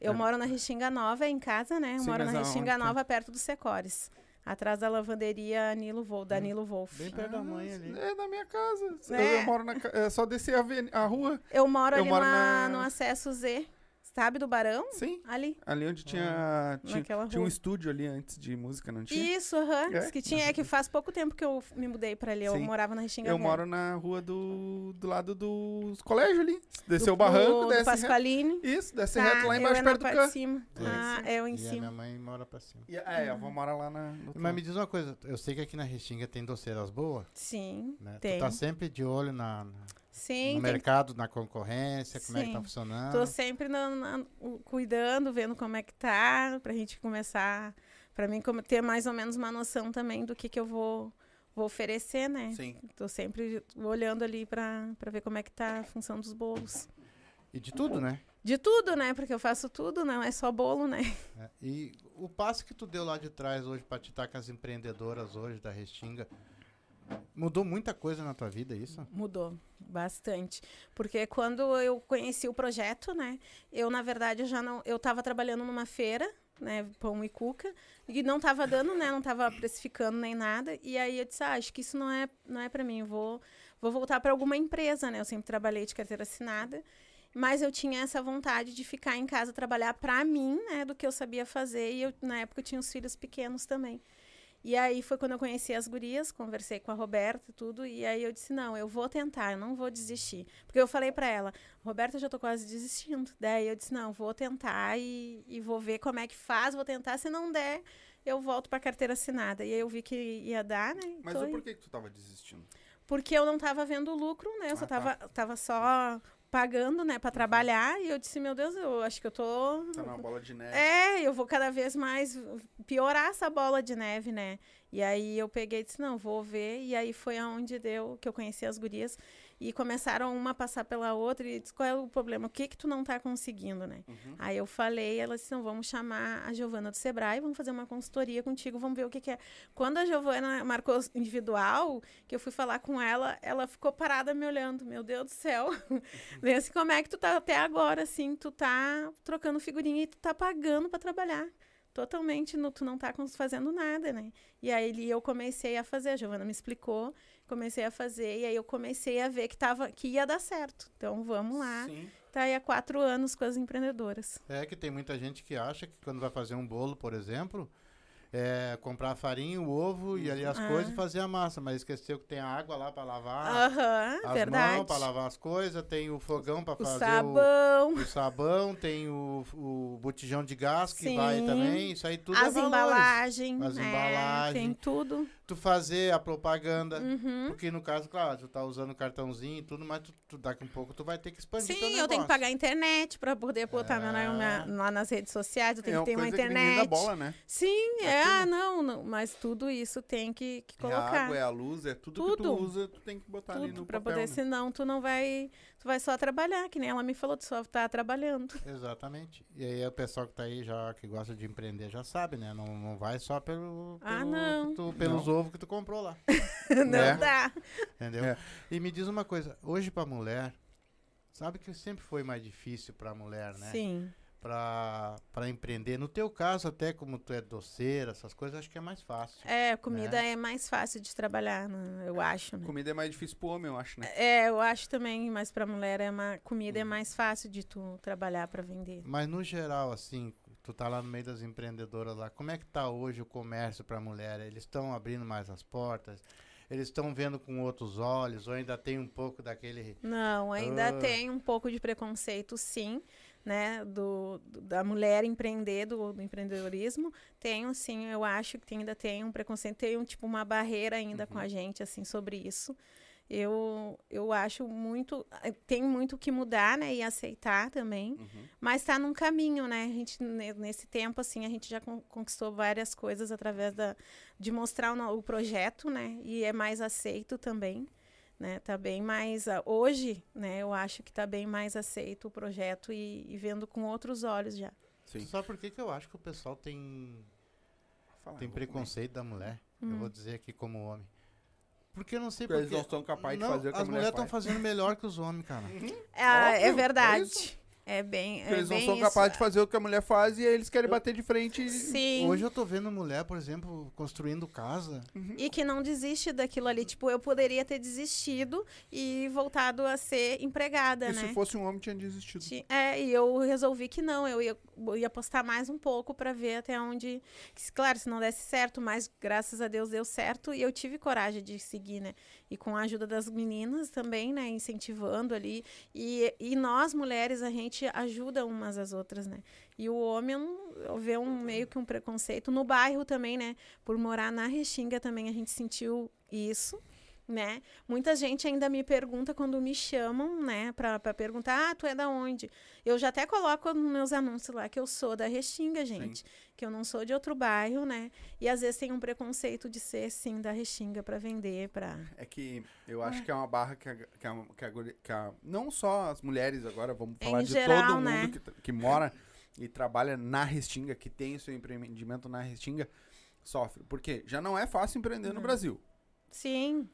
Eu É. moro na Restinga Nova, é em casa, né? Eu Sim, moro na Restinga é? Nova, perto do Secores. Atrás da lavanderia Nilo Vol, Hum. da Nilo Wolf. Bem perto da mãe ali. É na minha casa. Eu, É. eu moro na... É só descer a, a rua. Eu moro Eu ali moro na- na- no acesso Z, sabe, do Barão? Sim. Ali. Ali onde tinha... Tinha, Naquela tinha um estúdio ali antes de música, não tinha? Isso, aham. É? Diz que tinha. É que faz pouco tempo que eu me mudei pra ali. Eu Sim. morava na Restinga Eu moro na rua do, do lado dos colégios ali. Desceu o Do- barranco, do desce reto. Pasqualini. Isso, desce Tá, reto lá embaixo é perto do de cima. É. Ah, é eu em E a minha cima. mãe mora pra cima. E, é, eu vou morar lá na, no Mas me diz uma coisa, eu sei que aqui na Restinga tem doceiras boas, Sim, né? tem. Tu tá sempre de olho na, na- Sim, no mercado, na concorrência, como é que tá Sim. funcionando. Tô sempre na- na- cuidando, vendo como é que tá, pra gente começar, pra mim como- ter mais ou menos uma noção também do que que eu vou, vou oferecer, né? Sim. Tô sempre olhando ali pra, pra ver como é que tá a função dos bolos. E de tudo, né? De tudo, né? Porque eu faço tudo, não é só bolo, né? É, E o passo que tu deu lá de trás hoje pra te estar com as empreendedoras hoje da Restinga, mudou muita coisa na tua vida, é isso? Mudou bastante. Porque quando eu conheci o projeto, né? Eu, na verdade, já não. Eu estava trabalhando numa feira, né? Pão e cuca, e não estava dando, né? Não estava precificando nem nada. E aí eu disse, ah, acho que isso não é, não é para mim. Eu vou, vou voltar para alguma empresa, né? Eu sempre trabalhei de carteira assinada. Mas eu tinha essa vontade de ficar em casa, trabalhar para mim, né? Do que eu sabia fazer. E eu, na época, eu tinha os filhos pequenos também. E aí foi quando eu conheci as gurias, conversei com a Roberta e tudo, e aí eu disse, não, eu vou tentar, eu não vou desistir. Porque eu falei pra ela, Roberta, eu já tô quase desistindo. Daí eu disse, não, vou tentar e, e vou ver como é que faz, vou tentar, se não der, eu volto pra carteira assinada. E aí eu vi que ia dar, né? Mas aí. porquê que tu tava desistindo? Porque eu não tava vendo lucro, né? Eu só Ah, tá. tava, tava só pagando, né, pra trabalhar, e eu disse, meu Deus, eu acho que eu tô Tá numa bola de neve. é, eu vou cada vez mais piorar essa bola de neve, né? E aí eu peguei e disse, não, vou ver. E aí foi aonde deu que eu conheci as gurias. E começaram uma a passar pela outra e disse, qual é o problema? O que que tu não tá conseguindo, né? Uhum. Aí eu falei, ela disse, não, vamos chamar a Giovana do Sebrae, vamos fazer uma consultoria contigo, vamos ver o que que é. Quando a Giovana marcou individual, que eu fui falar com ela, ela ficou parada me olhando, meu Deus do céu. Bem assim, como é que tu tá até agora, assim, tu tá trocando figurinha e tu tá pagando pra trabalhar. Totalmente, no, tu não tá fazendo nada, né? E aí eu comecei a fazer, a Giovana me explicou, comecei a fazer, e aí eu comecei a ver que, tava, que ia dar certo. Então vamos lá. Sim. Tá aí há quatro anos com as empreendedoras. É que tem muita gente que acha que quando vai fazer um bolo, por exemplo, é, comprar a farinha, o ovo e ali as Ah. coisas e fazer a massa. Mas esqueceu que tem a água lá pra lavar Aham, as verdade. mãos, pra lavar as coisas, tem o fogão pra o fazer sabão, o, o sabão, tem o, o botijão de gás que Sim. vai também. Isso aí tudo é as valores. embalagens. As é, embalagens. tem tudo. Tu fazer a propaganda. Uhum. Porque no caso, claro, tu tá usando cartãozinho e tudo, mas tu, tu- daqui um pouco tu vai ter que expandir Sim, eu negócio. tenho que pagar a internet pra poder botar meu nome É. lá nas redes sociais. Eu tenho é que ter uma que internet. dá bola, né? Sim, É é. Ah, não, não, mas tudo isso tem que, que É a colocar. água, é a luz, é tudo, que tu Tudo. usa, tu tem que botar ali tudo no pra papel, poder, né? senão tu não vai, tu vai só trabalhar, que nem ela me falou, tu só tá trabalhando. Exatamente. E aí o pessoal que tá aí já, que gosta de empreender já sabe, né? Não, não vai só pelo, Ah, pelo- não. que tu- pelos ovos que tu comprou lá. não É. dá. Entendeu? É. E me diz uma coisa, hoje pra mulher, sabe que sempre foi mais difícil pra mulher, né? Sim. Pra, pra empreender. No teu caso, até como tu é doceira, essas coisas, acho que é mais fácil. É, comida Né? é mais fácil de trabalhar, né, eu acho, né? Comida é mais difícil pro homem, eu acho, né? É, eu acho também, mas pra mulher é uma comida é mais fácil de tu trabalhar pra vender. Mas no geral, assim, tu tá lá no meio das empreendedoras lá, como é que tá hoje o comércio pra mulher? Eles estão abrindo mais as portas? Eles estão vendo com outros olhos? Ou ainda tem um pouco daquele... Não, ainda Ah. tem um pouco de preconceito, sim, né? Do, do- da mulher empreender, do, do empreendedorismo. Tem, sim, eu acho que tem- ainda tem um preconceito, tem um, tipo uma barreira ainda com a gente, assim, sobre isso. Eu, eu acho muito. Tem muito que mudar, né? E aceitar também. Uhum. Mas está num caminho, né? A gente, ne- nesse tempo, assim, a gente já con- conquistou várias coisas através da, de mostrar o, o projeto, né? E é mais aceito também, né? Tá bem mais... ah, hoje, né? Eu acho que tá bem mais aceito o projeto e, e vendo com outros olhos já. Sim. Tu sabe por que, eu acho que o pessoal tem, Fala, tem eu vou comer. preconceito da mulher? Eu Hum. vou dizer aqui como homem. Porque eu não sei Porque porque... eles não são capazes de Não, fazer o que as mulher mulheres estão faz. fazendo melhor que os homens, cara. Ah, Óbvio, é é verdade. isso. É, bem. Porque É eles não bem são capazes de fazer o que a mulher faz e aí eles querem bater de frente. e- Sim. Hoje eu tô vendo mulher, por exemplo, construindo casa. E que não desiste daquilo ali. Tipo, eu poderia ter desistido e voltado a ser empregada, E né? se fosse um homem, tinha desistido. Ti- É, e eu resolvi que não, eu ia, eu ia postar mais um pouco pra ver até onde. Claro, se não desse certo, mas graças a Deus deu certo e eu tive coragem de seguir, né? E com a ajuda das meninas também, né? Incentivando ali. E, e nós, mulheres, a gente ajuda umas às outras, né? E o homem, vê um meio que um preconceito. No bairro também, né? Por morar na Restinga também a gente sentiu isso. Né? Muita gente ainda me pergunta quando me chamam, né, pra, pra perguntar, ah, tu é da onde? Eu já até coloco nos meus anúncios lá que eu sou da Restinga, gente. Que eu não sou de outro bairro, né? E às vezes tem um preconceito de ser, sim, da Restinga pra vender, pra... É que eu acho que é uma barra que a, que a- que a que a- não só as mulheres agora, vamos Em falar de geral, todo mundo né? que, que mora e trabalha na Restinga, que tem o seu empreendimento na Restinga, sofre. Porque já não é fácil empreender no Não. Brasil. Sim.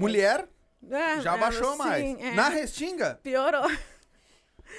Mulher Ah, já é, baixou sim, mais. é. Na Restinga, Piorou,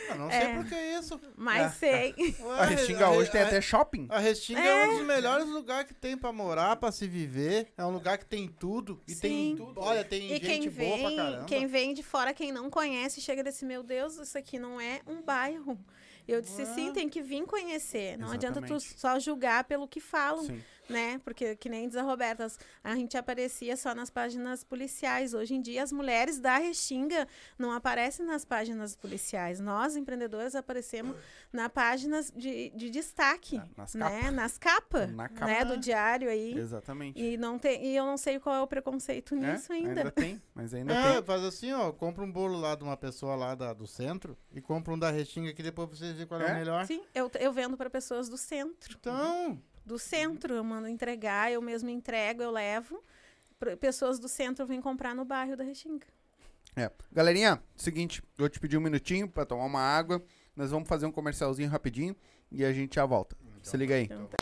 Eu não É. sei por que isso. mas É. sei. Ué, a Restinga hoje tem a- até shopping. A Restinga é. um dos melhores lugares que tem pra morar, pra se viver. É um lugar que tem tudo. E tem Sim. tudo. Olha, tem E gente quem boa pra vem, caramba. quem vem de fora, quem não conhece, chega desse, meu Deus, isso aqui não é um bairro. Eu disse, sim, Ah. tem que vir conhecer. Não adianta tu Exatamente. só julgar pelo que falam, Sim. Né? Porque, que nem diz a Roberta, a gente aparecia só nas páginas policiais. Hoje em dia, as mulheres da Restinga não aparecem nas páginas policiais. Nós, empreendedores, aparecemos na páginas de, de destaque, Na- nas né? capas. Nas capas, Na né? capa. Do diário aí. Exatamente. E, não tem, e eu não sei qual é o preconceito É, nisso ainda. tem, mas ainda É, tem. faz assim, ó, compra um bolo lá de uma pessoa lá da- do centro e compra um da Restinga que depois vocês veem qual é, É? o melhor. Sim, eu, eu vendo para pessoas do centro. Então, Do centro, eu mando entregar, eu mesmo entrego, eu levo. Pessoas do centro vêm comprar no bairro da Restinga. É. Galerinha, seguinte, eu te pedi um minutinho pra tomar uma água. Nós vamos fazer um comercialzinho rapidinho e a gente já volta. Se liga aí. Então, tá.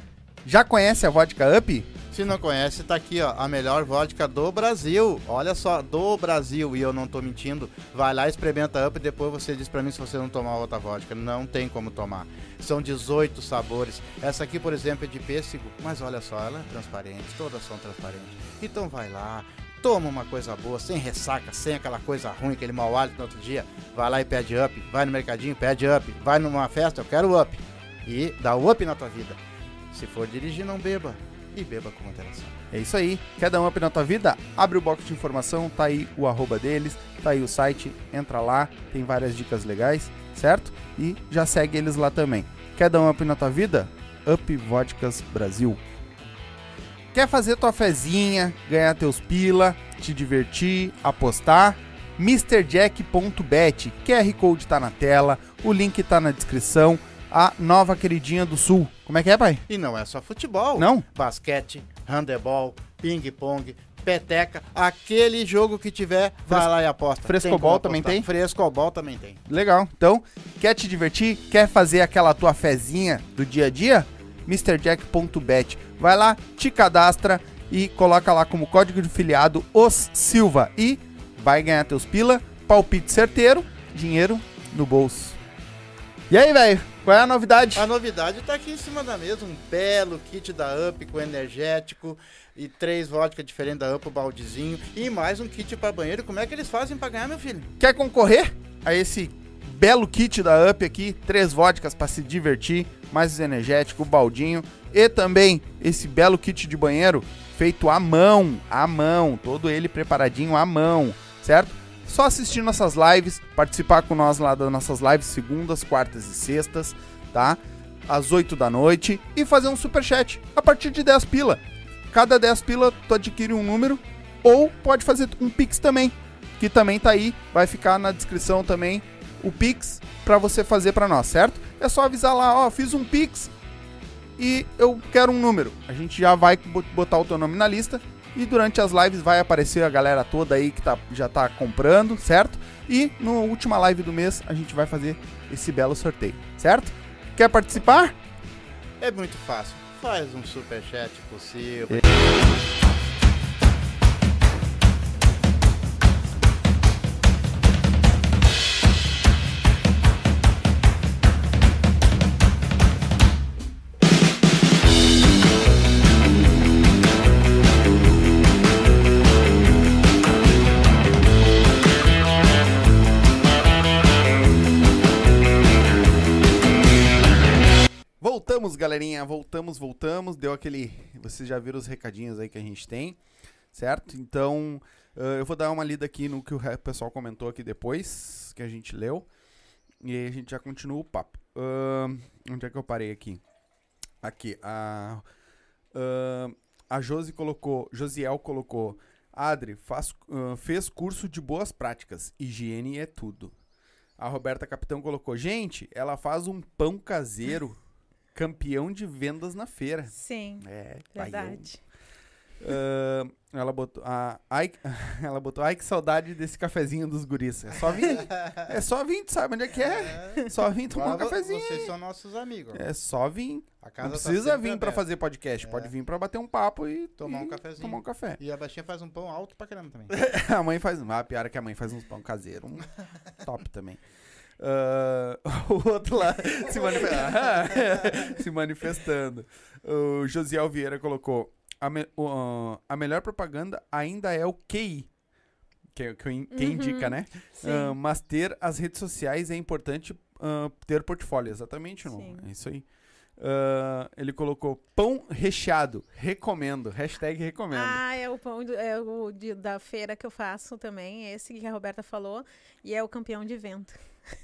Já conhece a vodka Up? se não conhece, tá aqui, ó, a melhor vodka do Brasil. Olha só, do Brasil, e eu não tô mentindo. Vai lá, experimenta Up e depois você diz pra mim se você não tomar outra vodka. Não tem como tomar. São 18 sabores. Essa aqui, por exemplo, é de pêssego, mas olha só, ela é transparente, todas são transparentes. Então vai lá, toma uma coisa boa, sem ressaca, sem aquela coisa ruim, aquele mau hálito no outro dia. Vai lá e pede Up, vai no mercadinho, pede Up, vai numa festa, eu quero Up. E dá Up na tua vida. Se for dirigir, não beba. e beba com moderação. É isso aí. Quer dar um up na tua vida? Abre o box de informação, tá aí o arroba deles, tá aí o site, entra lá, tem várias dicas legais, certo? E já segue eles lá também. Quer dar um up na tua vida? Up Vodkas Brasil. Quer fazer tua fezinha, ganhar teus pila, te divertir, apostar? MrJack.bet. QR Code tá na tela, o link tá na descrição. A nova queridinha do Sul. Como é que é, pai? E não é só futebol. Não? Basquete, handebol, ping-pong, peteca, aquele jogo que tiver, vai Fres- lá e aposta. Frescobol também tem? Frescobol também tem. Legal. Então, quer te divertir? Quer fazer aquela tua fezinha do dia a dia? MrJack.bet. Vai lá, te cadastra e coloca lá como código de filiado os Silva e vai ganhar teus pila, palpite certeiro, dinheiro no bolso. E aí, velho? Qual é a novidade? A novidade tá aqui em cima da mesa, um belo kit da Up com energético e três vodka diferentes da Up, o baldezinho e mais um kit para banheiro. Como é que eles fazem para ganhar, meu filho? Quer concorrer a esse belo kit da Up aqui? Três vodkas para se divertir, mais energético, o baldinho e também esse belo kit de banheiro feito à mão, à mão, todo ele preparadinho à mão, certo? Só assistir nossas lives, participar com nós lá das nossas lives segundas, quartas e sextas, tá? Às 8 da noite e fazer um super chat a partir de 10 pila. Cada 10 pila tu adquire um número ou pode fazer um pix também, que também tá aí, vai ficar na descrição também o pix pra você fazer pra nós, certo? É só avisar lá, ó, fiz um pix e eu quero um número. A gente já vai bo- botar o teu nome na lista e durante as lives vai aparecer a galera toda aí que tá, já tá comprando, certo? E na última live do mês a gente vai fazer esse belo sorteio, certo? Quer participar? É muito fácil. Faz um superchat possível. Voltamos, galerinha. Voltamos, voltamos. Deu aquele. Vocês já viram os recadinhos aí que a gente tem, certo? Então, ah, eu vou dar uma lida aqui no que o pessoal comentou aqui depois, que a gente leu. E aí a gente já continua o papo. Ahn, onde é que eu parei aqui? Aqui. A, ahn, a Josi colocou. Josiel colocou. Adri, faz, ah, fez curso de boas práticas. Higiene é tudo. A Roberta Capitão colocou. Gente, ela faz um pão caseiro campeão de vendas na feira. Sim, É, verdade. Ah, ela botou. a- ai, ela botou. Ai, que saudade desse cafezinho dos guris. É só vir. é só vir, tu sabe onde é que é? Só vir tomar um cafezinho. Vocês são nossos amigos. É só vir. A casa Não tá precisa sempre vir pra aberta. fazer podcast. Pode É. vir pra bater um papo e Tomar um cafezinho. Tomar um café. E a baixinha faz um pão alto pra caramba também. a mãe faz. Ah, pior é que a mãe faz uns pão caseiro. Um top também. Ah, o outro lá se, manifestando. se manifestando. O Josiel Vieira colocou: a, me- ah, a melhor propaganda ainda é o QI. Que, é- que, quem Uhum. indica, né? Ah, mas ter as redes sociais é importante ah, ter portfólio. Exatamente. Sim. É isso aí. Ah, ele colocou pão recheado. Recomendo. Hashtag recomendo. Ah, é o pão do- é o de- da feira que eu faço também, esse que a Roberta falou, e é o campeão de vento.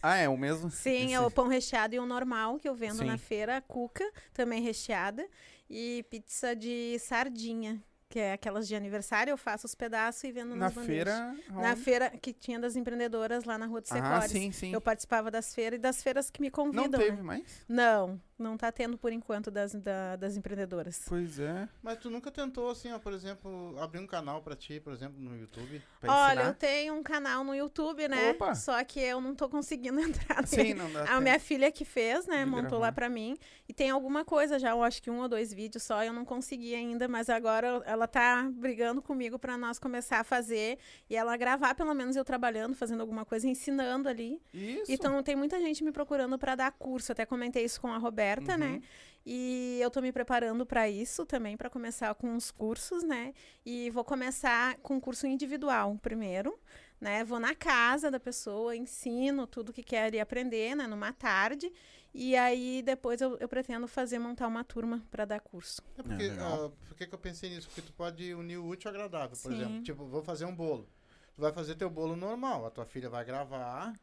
Ah, é o mesmo? Sim, é Esse- o pão recheado e o normal que eu vendo Sim. na feira, a cuca, também recheada, e pizza de sardinha, que é aquelas de aniversário, eu faço os pedaços e vendo Na nas feira. Na aonde? feira que tinha das empreendedoras lá na Rua dos Ah, Secores. sim, sim. Eu participava das feiras e das feiras que me convidam. Não teve né? mais? Não, não tá tendo por enquanto das, da- das empreendedoras. Pois é. Mas tu nunca tentou, assim, ó, por exemplo, abrir um canal pra ti, por exemplo, no YouTube? Pra Olha, ensinar. eu tenho um canal no YouTube, né? Opa! Só que eu não tô conseguindo entrar Sim, nele. não dá A tempo. minha filha que fez, né? de montou gravar. lá pra mim. E tem alguma coisa já, eu acho que um ou dois vídeos só, eu não consegui ainda, mas agora ela tá brigando comigo pra nós começar a fazer e ela gravar, pelo menos eu trabalhando, fazendo alguma coisa, ensinando ali. Isso. Então tem muita gente me procurando pra dar curso. Até comentei isso com a Roberta, Uhum. né? E eu tô me preparando pra isso também, pra começar com os cursos, né? E vou começar com curso individual primeiro, né? Vou na casa da pessoa, ensino tudo que quer aprender, né? Numa tarde. E aí depois eu, eu pretendo fazer montar uma turma para dar curso. É porque, É, ah, por que, eu pensei nisso? Porque tu pode unir o útil ao agradável, por Sim. exemplo. Tipo, vou fazer um bolo. Tu vai fazer teu bolo normal, a tua filha vai gravar,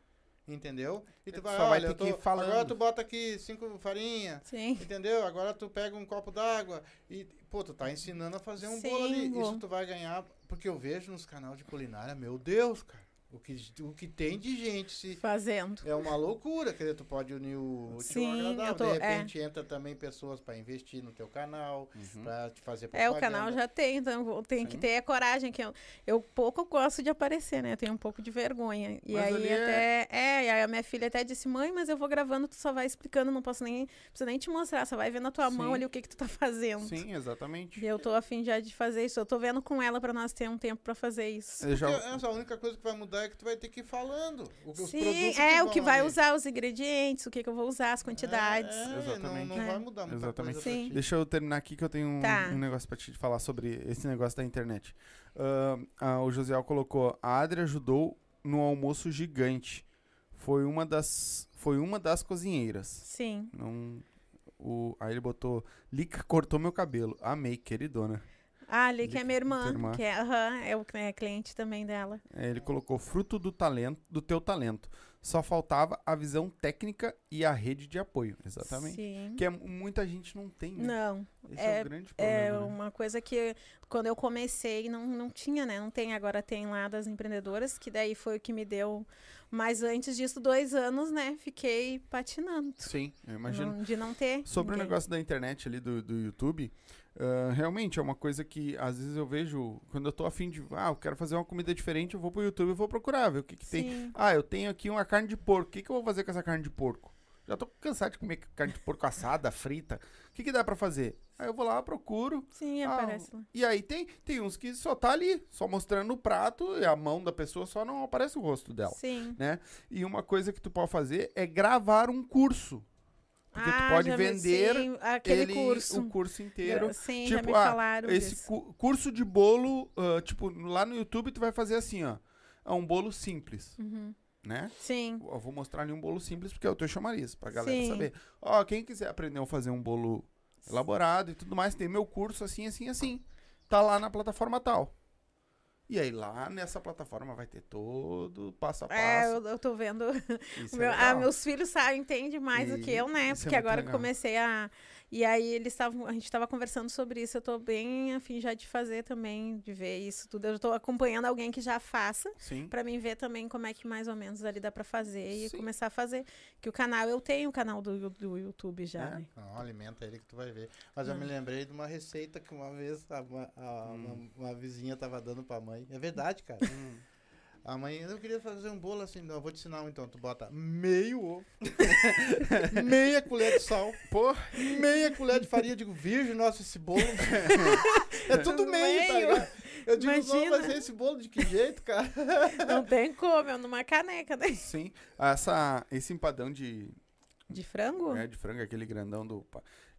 entendeu? E tu vai, Só vai olha, ter eu tô- que ir falando. agora tu bota aqui cinco farinha, Sim. entendeu? Agora tu pega um copo d'água e, pô, tu tá ensinando a fazer um Sim, bolo ali. vou. Isso tu vai ganhar, porque eu vejo nos canais de culinária, meu Deus, cara. O que, o que tem de gente se Fazendo. é uma loucura, quer dizer, tu pode unir o útil Sim, agradável. tô- de é. repente entra também pessoas para investir no teu canal, Uhum. pra te fazer É, propaganda. o canal já tem, então tenho que ter a coragem, que eu, eu pouco gosto de aparecer, né? Eu tenho um pouco de vergonha. E Mas aí é- até. É... e aí a minha filha até disse, mãe, mas eu vou gravando, tu só vai explicando, não posso nem. Precisa nem te mostrar, só vai ver na tua mão Sim. ali o que, que tu tá fazendo. Sim, exatamente. E eu tô afim já de fazer isso. Eu tô vendo com ela pra nós ter um tempo pra fazer isso. Eu já, essa a única coisa que vai mudar é que tu vai ter que ir falando. O, Sim, é o que vai ali. usar os ingredientes, o que, que eu vou usar, as quantidades. É, é, Exatamente. Não, não É. vai mudar muita Exatamente. coisa pra Sim. ti. Deixa eu terminar aqui que eu tenho um, Tá. um negócio pra te falar sobre esse negócio da internet. Ahn, ah, o Josiel colocou: a Adri ajudou no almoço gigante. Foi uma das, foi uma das cozinheiras. Sim. Não, o, aí ele botou: Lica cortou meu cabelo. Amei, queridona. Ah, ali que é minha irmã, Tua irmã. que é, é o é cliente também dela. É, ele colocou fruto do talento, do teu talento. Só faltava a visão técnica e a rede de apoio. Exatamente. Sim. Que é, muita gente não tem, né? Não, Esse é, é- o grande É problema. né? uma coisa que quando eu comecei não, não tinha, né? Não tem, agora tem lá das empreendedoras, que daí foi o que me deu. Mas antes disso, dois anos, né? Fiquei patinando. Sim, eu imagino. não- de não ter. Sobre o ninguém. negócio da internet ali do, do YouTube, ah, realmente é uma coisa que às vezes eu vejo, quando eu tô afim de, ah, eu quero fazer uma comida diferente, eu vou pro YouTube e vou procurar, ver o que, que tem. Sim. Ah, eu tenho aqui uma carne de porco, o que, que eu vou fazer com essa carne de porco? Já tô cansado de comer carne de porco assada, frita. O que, que dá pra fazer? Aí eu vou lá, procuro. Sim, Ah, aparece lá. E aí tem, tem uns que só tá ali, só mostrando o prato e a mão da pessoa só não aparece o rosto dela. Sim. Né? E uma coisa que tu pode fazer é gravar um curso. Porque tu Ah, pode já vi- vender sim, aquele ele, curso. o curso inteiro. Sim, já Tipo, me ah, falaram Esse disso. cu- curso de bolo, ah, tipo, lá no YouTube tu vai fazer assim, ó. É um bolo simples, Uhum. né? Sim. Eu vou mostrar ali um bolo simples porque é o teu chamariz, pra galera Sim. saber. Ó, quem quiser aprender a fazer um bolo elaborado e tudo mais, tem meu curso assim, assim, assim. Tá lá na plataforma tal. E aí lá nessa plataforma vai ter todo passo a passo. É, eu, eu tô vendo. É meu- ah, legal. meus filhos sabem, entendem mais do que eu, né? É Porque muito agora que legal. comecei a. E aí eles estavam. A gente estava conversando sobre isso. Eu tô bem afim já de fazer também, de ver isso tudo. Eu tô acompanhando alguém que já faça. Sim. Pra mim ver também como é que mais ou menos ali dá pra fazer e Sim. começar a fazer. Que o canal, eu tenho o canal do, do YouTube já, É? né? Não, alimenta ele que tu vai ver. Mas eu Ah. me lembrei de uma receita que uma vez a a- Hum. uma, uma vizinha tava dando pra mãe. É verdade, cara. Hum. A mãe, eu queria fazer um bolo assim. Não, eu vou te ensinar um então. Tu bota meio ovo, meia colher de sal, Pô, meia colher de farinha. Eu digo, virgem, nossa, esse bolo. é tudo meio, tá Meio. ligado? Eu digo, Imagina. não, mas esse bolo de que jeito, cara? Não tem como, é numa caneca, né? sim. Essa, esse empadão de, De frango? é, de frango, aquele grandão do.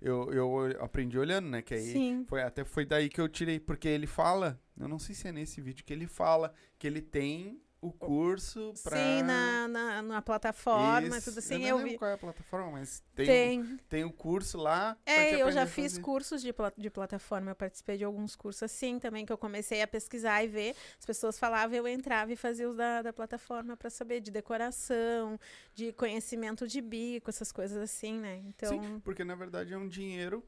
Eu, eu aprendi olhando, né? Que aí Sim. foi, até foi daí que eu tirei, porque ele fala. Eu não sei se é nesse vídeo que ele fala que ele tem o curso pra. Sim, na, na, na plataforma, Isso. tudo assim. Eu, Eu, não vi. lembro qual é a plataforma, mas tem, Tem. O, tem o curso lá. É, eu já fiz cursos de, pla- de plataforma, eu participei de alguns cursos assim também, que eu comecei a pesquisar e ver. As pessoas falavam, eu entrava e fazia os da, da plataforma para saber de decoração, de conhecimento de bico, essas coisas assim, né? Então, Sim, porque na verdade é um dinheiro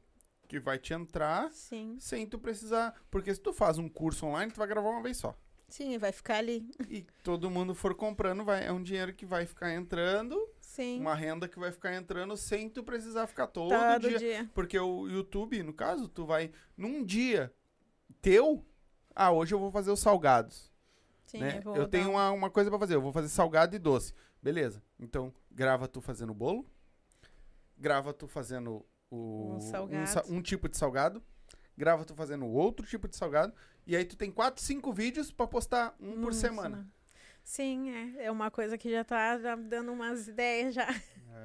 que vai te entrar sim. sem tu precisar. Porque se tu faz um curso online, tu vai gravar uma vez só. Sim, vai ficar ali. E todo mundo for comprando, vai, é um dinheiro que vai ficar entrando, Sim. uma renda que vai ficar entrando sem tu precisar ficar todo, todo dia. dia. Porque o YouTube, no caso, tu vai num dia teu. Ah, hoje eu vou fazer os salgados. Sim, né? vou Eu dar tenho um- uma, uma coisa pra fazer, eu vou fazer salgado e doce. Beleza. Então, grava tu fazendo bolo. Grava tu fazendo o, Um um, um tipo de salgado. Grava tu fazendo outro tipo de salgado. E aí tu tem quatro, cinco vídeos pra postar um por Nossa, semana. né? Sim, é. É uma coisa que já tá já dando umas ideias já. É.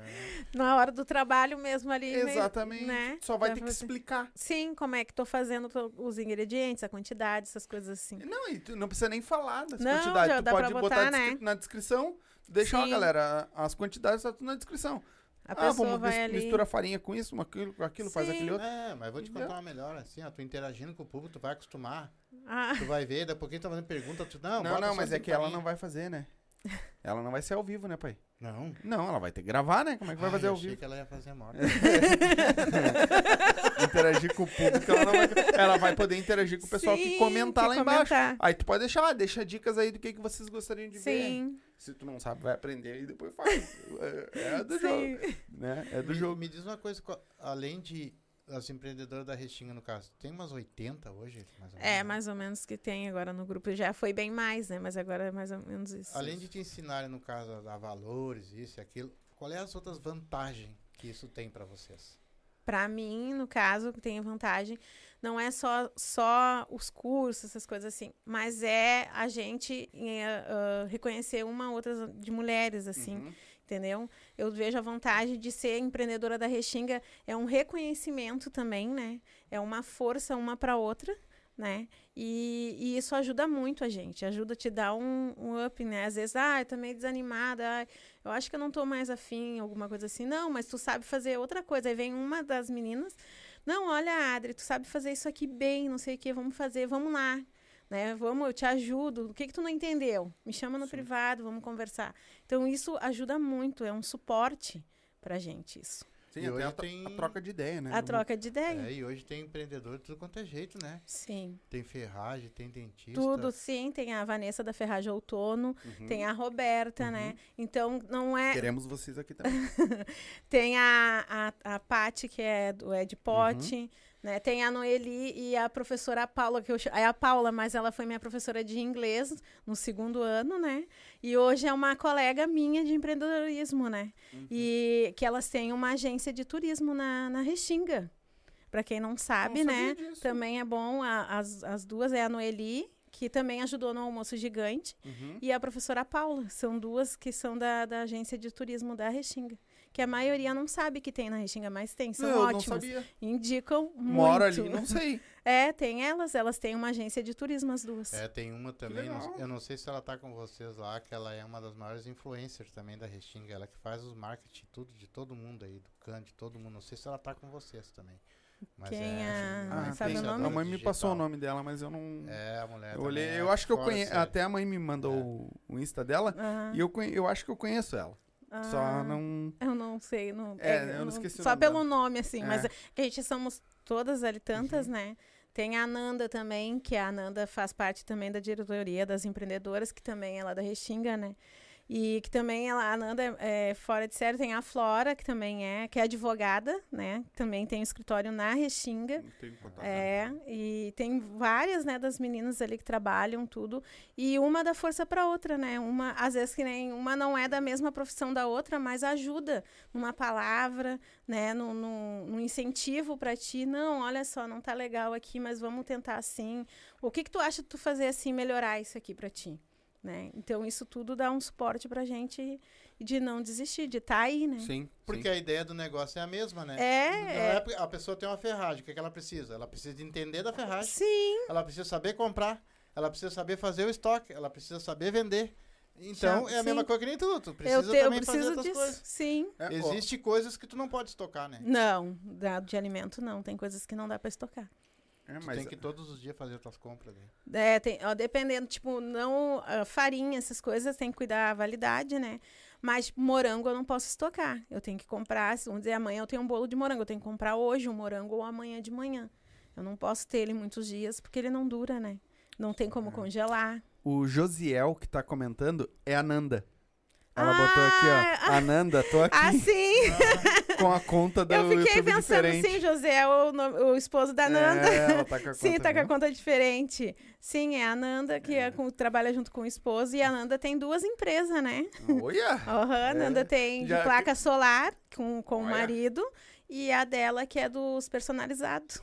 Na hora do trabalho mesmo ali. meio- Exatamente. né? Só vai Dá ter que explicar. Sim, como é que tô fazendo os ingredientes, a quantidade, essas coisas assim. Não, e tu não precisa nem falar das Não, quantidades. já Tu dá pode botar botar, né? na descrição. Deixa, ó, Sim. galera, as quantidades tá tudo na descrição. A ah, pessoa vamos vai mis- ali. mistura farinha com isso, com aquilo, com aquilo faz Sim. aquele outro. É, mas vou te contar uma melhor, assim, ó, tu interagindo com o público, tu vai acostumar. Ah, Tu vai ver, daqui a pouquinho tu tá fazendo pergunta, tu, não, Não, não, mas é que ela farinha. não vai fazer, né? Ela não vai ser ao vivo, né, pai? Não. Não, ela vai ter que gravar, né? Como é que vai Ai, fazer ao achei vivo? que ela ia fazer morta. interagir com o público, ela, não vai... ela vai poder interagir com o pessoal que Sim, comentar que lá embaixo. comentar. Aí tu pode deixar, ah, deixa dicas aí do que, que vocês gostariam de ver. sim, Se tu não sabe, vai aprender e depois faz. É, é do jogo, sim. né? É do me, jogo. me diz uma coisa, além de as empreendedoras da Restinga, no caso, tem umas 80 hoje? Mais É, mais ou menos que tem agora no grupo. Já foi bem mais, né? Mas agora é mais ou menos isso. Além de te ensinarem, no caso, a dar valores, isso e aquilo, qual é as outras vantagens que isso tem pra vocês? Pra mim, no caso, que tem vantagem, não é só, só os cursos, essas coisas assim, mas é a gente ah, reconhecer uma outra de mulheres, assim, Uhum. Entendeu? Eu vejo a vantagem de ser empreendedora da Restinga, é um reconhecimento também, né? É uma força uma para outra, né? E, e isso ajuda muito a gente, ajuda a te dar um, um up, né? Às vezes, ah, eu tô meio desanimada, ah, eu acho que eu não tô mais afim, alguma coisa assim. Não, mas tu sabe fazer outra coisa. Aí vem uma das meninas, não, olha, Adri, tu sabe fazer isso aqui bem, não sei o que, vamos fazer, vamos lá. Né? Vamos, eu te ajudo. O que que tu não entendeu? Me chama no Sim. privado, vamos conversar. Então isso ajuda muito, é um suporte pra gente isso. Sim, E até hoje a, tem- a troca de ideia, né? A troca de ideia. É, e hoje tem empreendedor de tudo quanto é jeito, né? Sim. Tem ferragem, tem dentista. Tudo, sim. Tem a Vanessa da Ferragem Outono, Uhum. tem a Roberta, né? Então, não é. Queremos vocês aqui também. Tem a, a, a Pati, que é do Ed Pote, né? Tem a Noeli e a professora Paula, que eu é a Paula, mas ela foi minha professora de inglês no segundo ano, né? E hoje é uma colega minha de empreendedorismo, né? E que elas têm uma agência de turismo na, na Restinga. Para quem não sabe, Não né? disso. Também é bom. a- as, as duas é a Noeli, que também ajudou no almoço gigante, Uhum. e a professora Paula. São duas que são da, da agência de turismo da Restinga. Que a maioria não sabe que tem na Restinga, mas tem. São eu não ótimas. sabia. Indicam muito. Moro ali, não sei. É, tem elas. Elas têm uma agência de turismo, as duas. É, tem uma também, não- eu não sei se ela tá com vocês lá, que ela é uma das maiores influencers também da Restinga, ela que faz os marketing tudo de todo mundo aí, do can, de todo mundo. Não sei se ela tá com vocês também. Mas Quem é, é- uma Ah, sabe o tem. nome? A mãe me digital. passou o nome dela, mas eu não. É, a mulher eu olhei, também é eu acho que eu conheço. Até a mãe me mandou É. o, Insta dela. Aham. E eu, conhe- eu acho que eu conheço ela. Ah, Só não. Eu não sei. Não, É, eu não esqueci o Só nome pelo dela. nome, assim. Mas É. a gente somos todas ali tantas, Uhum. né? Tem a Ananda também, que a Ananda faz parte também da diretoria das empreendedoras, que também é lá da Restinga, né? E que também ela, a Ananda é, é fora de série. Tem a Flora, que também é, que é advogada, né? Também tem um escritório na Restinga. Tenho contato. É, e tem várias, né, das meninas ali que trabalham tudo, e uma dá força para outra, né? Uma, às vezes que nem uma não é da mesma profissão da outra, mas ajuda numa palavra, né, no incentivo para ti. Não, olha só, não tá legal aqui, mas vamos tentar assim. O que que tu acha de tu fazer assim melhorar isso aqui para ti? Né? Então isso tudo dá um suporte pra gente de não desistir, de estar aí, né? Sim. Porque sim. a ideia do negócio é a mesma, né? É, Não é. é a pessoa tem uma ferragem, o que, é que ela precisa? Ela precisa de entender da ferragem, Sim, ela precisa saber comprar, ela precisa saber fazer o estoque, ela precisa saber vender. Então Já- é a mesma sim. coisa que nem tu, tu eu, precisa te, eu também fazer preciso outras disso. coisas. Sim. É, ó, Existem coisas que tu não pode estocar, né? Não, dado de alimento não. Tem coisas que não dá pra estocar. É, Tu mas tem que todos os dias fazer as tuas compras. Né? É, tem, ó, dependendo, tipo, não. ah, farinha, essas coisas, tem que cuidar a validade, né? Mas tipo, morango eu não posso estocar. Eu tenho que comprar, se- vamos dizer, amanhã eu tenho um bolo de morango. Eu tenho que comprar hoje um morango ou amanhã de manhã. Eu não posso ter ele muitos dias porque ele não dura, né? Não tem como congelar. O Josiel que tá comentando é a Nanda. Ela Ah, botou aqui, ó. A Nanda, tô aqui Ah, sim! com a conta do eu fiquei YouTube pensando, diferente. sim, José é o, o esposo da Nanda. É, ela tá com a Sim, conta, tá com a conta diferente. Sim, é a Nanda que é com- trabalha junto com o esposo. E a Nanda tem duas empresas, né? Olha! Aham, a Nanda tem de É. Já- placa solar com, com o marido. E a dela que é dos personalizados.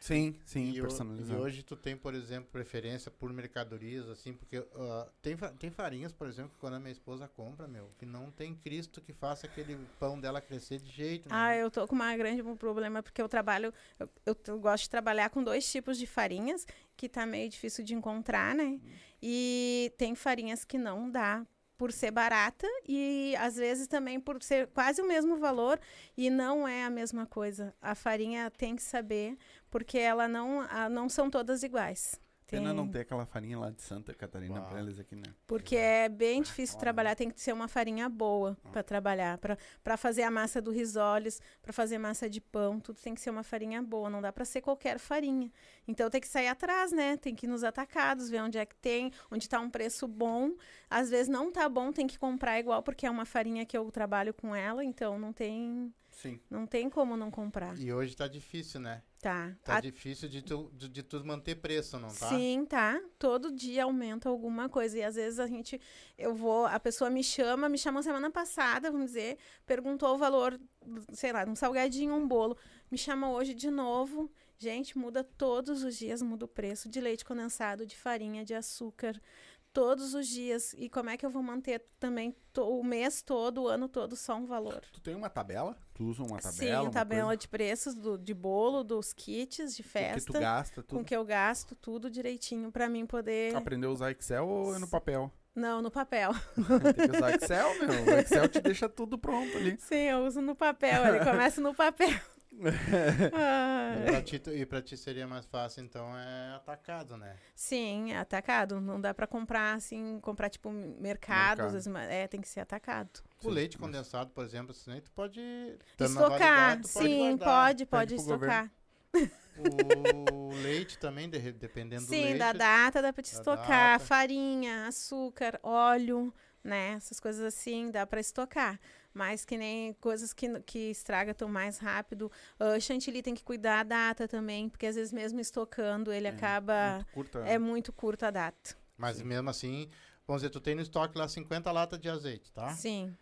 Sim, sim, E, o- personalizado. e hoje tu tem, por exemplo, preferência por mercadorias, assim, porque ah, tem, tem farinhas, por exemplo, que quando a minha esposa compra, meu, que não tem Cristo que faça aquele pão dela crescer de jeito nenhum. Ah, eu tô com uma grande um problema porque eu trabalho, eu, eu, eu gosto de trabalhar com dois tipos de farinhas que tá meio difícil de encontrar, né? E tem farinhas que não dá por ser barata e às vezes também por ser quase o mesmo valor e não é a mesma coisa. A farinha tem que saber porque ela não, a- não são todas iguais. Pena Tem- não ter aquela farinha lá de Santa Catarina Uau. pra eles aqui, né? Porque é bem difícil olha. trabalhar, tem que ser uma farinha boa para trabalhar, para fazer a massa do risoles, para fazer massa de pão, tudo tem que ser uma farinha boa, não dá para ser qualquer farinha. Então tem que sair atrás, né? Tem que ir nos atacados, ver onde é que tem, onde está um preço bom. Às vezes não tá bom, tem que comprar igual porque é uma farinha que eu trabalho com ela, então não tem, Sim. não tem como não comprar. E hoje tá difícil, né? Tá. Tá A- difícil de tu, de, de tu manter preço, não tá? Sim, tá. Todo dia aumenta alguma coisa. E às vezes a gente, eu vou, a pessoa me chama, me chamou semana passada, vamos dizer, perguntou o valor, sei lá, um salgadinho, um bolo. Me chama hoje de novo. Gente, muda todos os dias, muda o preço de leite condensado, de farinha, de açúcar. Todos os dias. E como é que eu vou manter também o mês todo, o ano todo, só um valor? Tu tem uma tabela? Tu usa uma tabela? Sim, tabela coisa? de preços do, de bolo, dos kits de O que festa tu gasta, com tudo. que eu gasto tudo direitinho pra mim poder. Aprendeu a usar Excel ou é no papel? Não, no papel. Tem que usar Excel, meu. O Excel te deixa tudo pronto ali. Sim, eu uso no papel. Ele começa no papel. E pra, ti, e pra ti seria mais fácil, então, é atacado, né? sim, atacado. Não dá pra comprar assim, comprar tipo mercado. Mercado. É, tem que ser atacado. O Sim, leite mas- condensado, por exemplo, assim, aí tu pode... Estocar, validade, tu sim, pode, pode pro estocar. O leite também, de- dependendo do Sim, leite. da data dá pra te da estocar. data. Farinha, açúcar, óleo, né? Essas coisas assim dá pra estocar. Mas que nem coisas que, que estraga tão mais rápido. Ah, chantilly tem que cuidar da data também, porque às vezes mesmo estocando ele É, acaba. muito curta. É muito curta a data. Mas mesmo assim, vamos dizer, tu tem no estoque lá 50 latas de azeite, tá? Sim.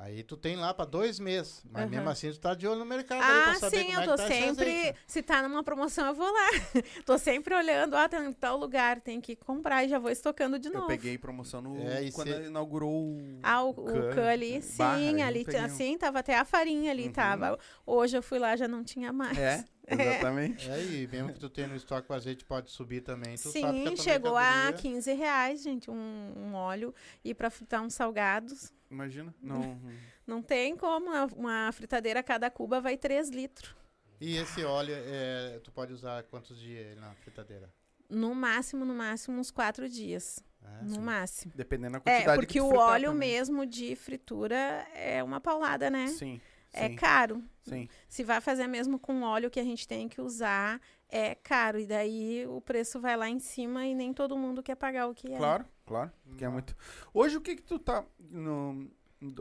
Aí tu tem lá pra dois meses. Mas Aham. mesmo assim, tu tá de olho no mercado aí pra Ah, saber sim, como eu é tô que tá sempre. Se tá numa promoção, eu vou lá. tô sempre olhando, ó, tem em tal lugar, tem que comprar e já vou estocando de Eu novo. peguei promoção no, É, quando se- inaugurou o... Ah, o, o ali, barra, sim, eu ali, peguei um. assim, tava até a farinha ali, Uhum. tava. Hoje eu fui lá, já não tinha mais. É, exatamente. É, e mesmo que tu tenha no estoque o azeite pode subir também. Tu sabe que Sim, chegou a mercadoria- 15 reais, gente, um, um óleo. E pra fritar uns salgados, Imagina. Não. não tem como. Uma, fritadeira, cada cuba vai 3 litros. E esse óleo, é, tu pode usar quantos dias na fritadeira? No máximo, no máximo, uns 4 dias. É, no sim. máximo. Dependendo da quantidade É, que porque tu o óleo também. mesmo de fritura é uma paulada, né? Sim, É caro. sim. Se vai fazer mesmo com óleo que a gente tem que usar, é caro. E daí o preço vai lá em cima e nem todo mundo quer pagar o que é. Claro, claro. Que é muito... Hoje, o que que tu tá no,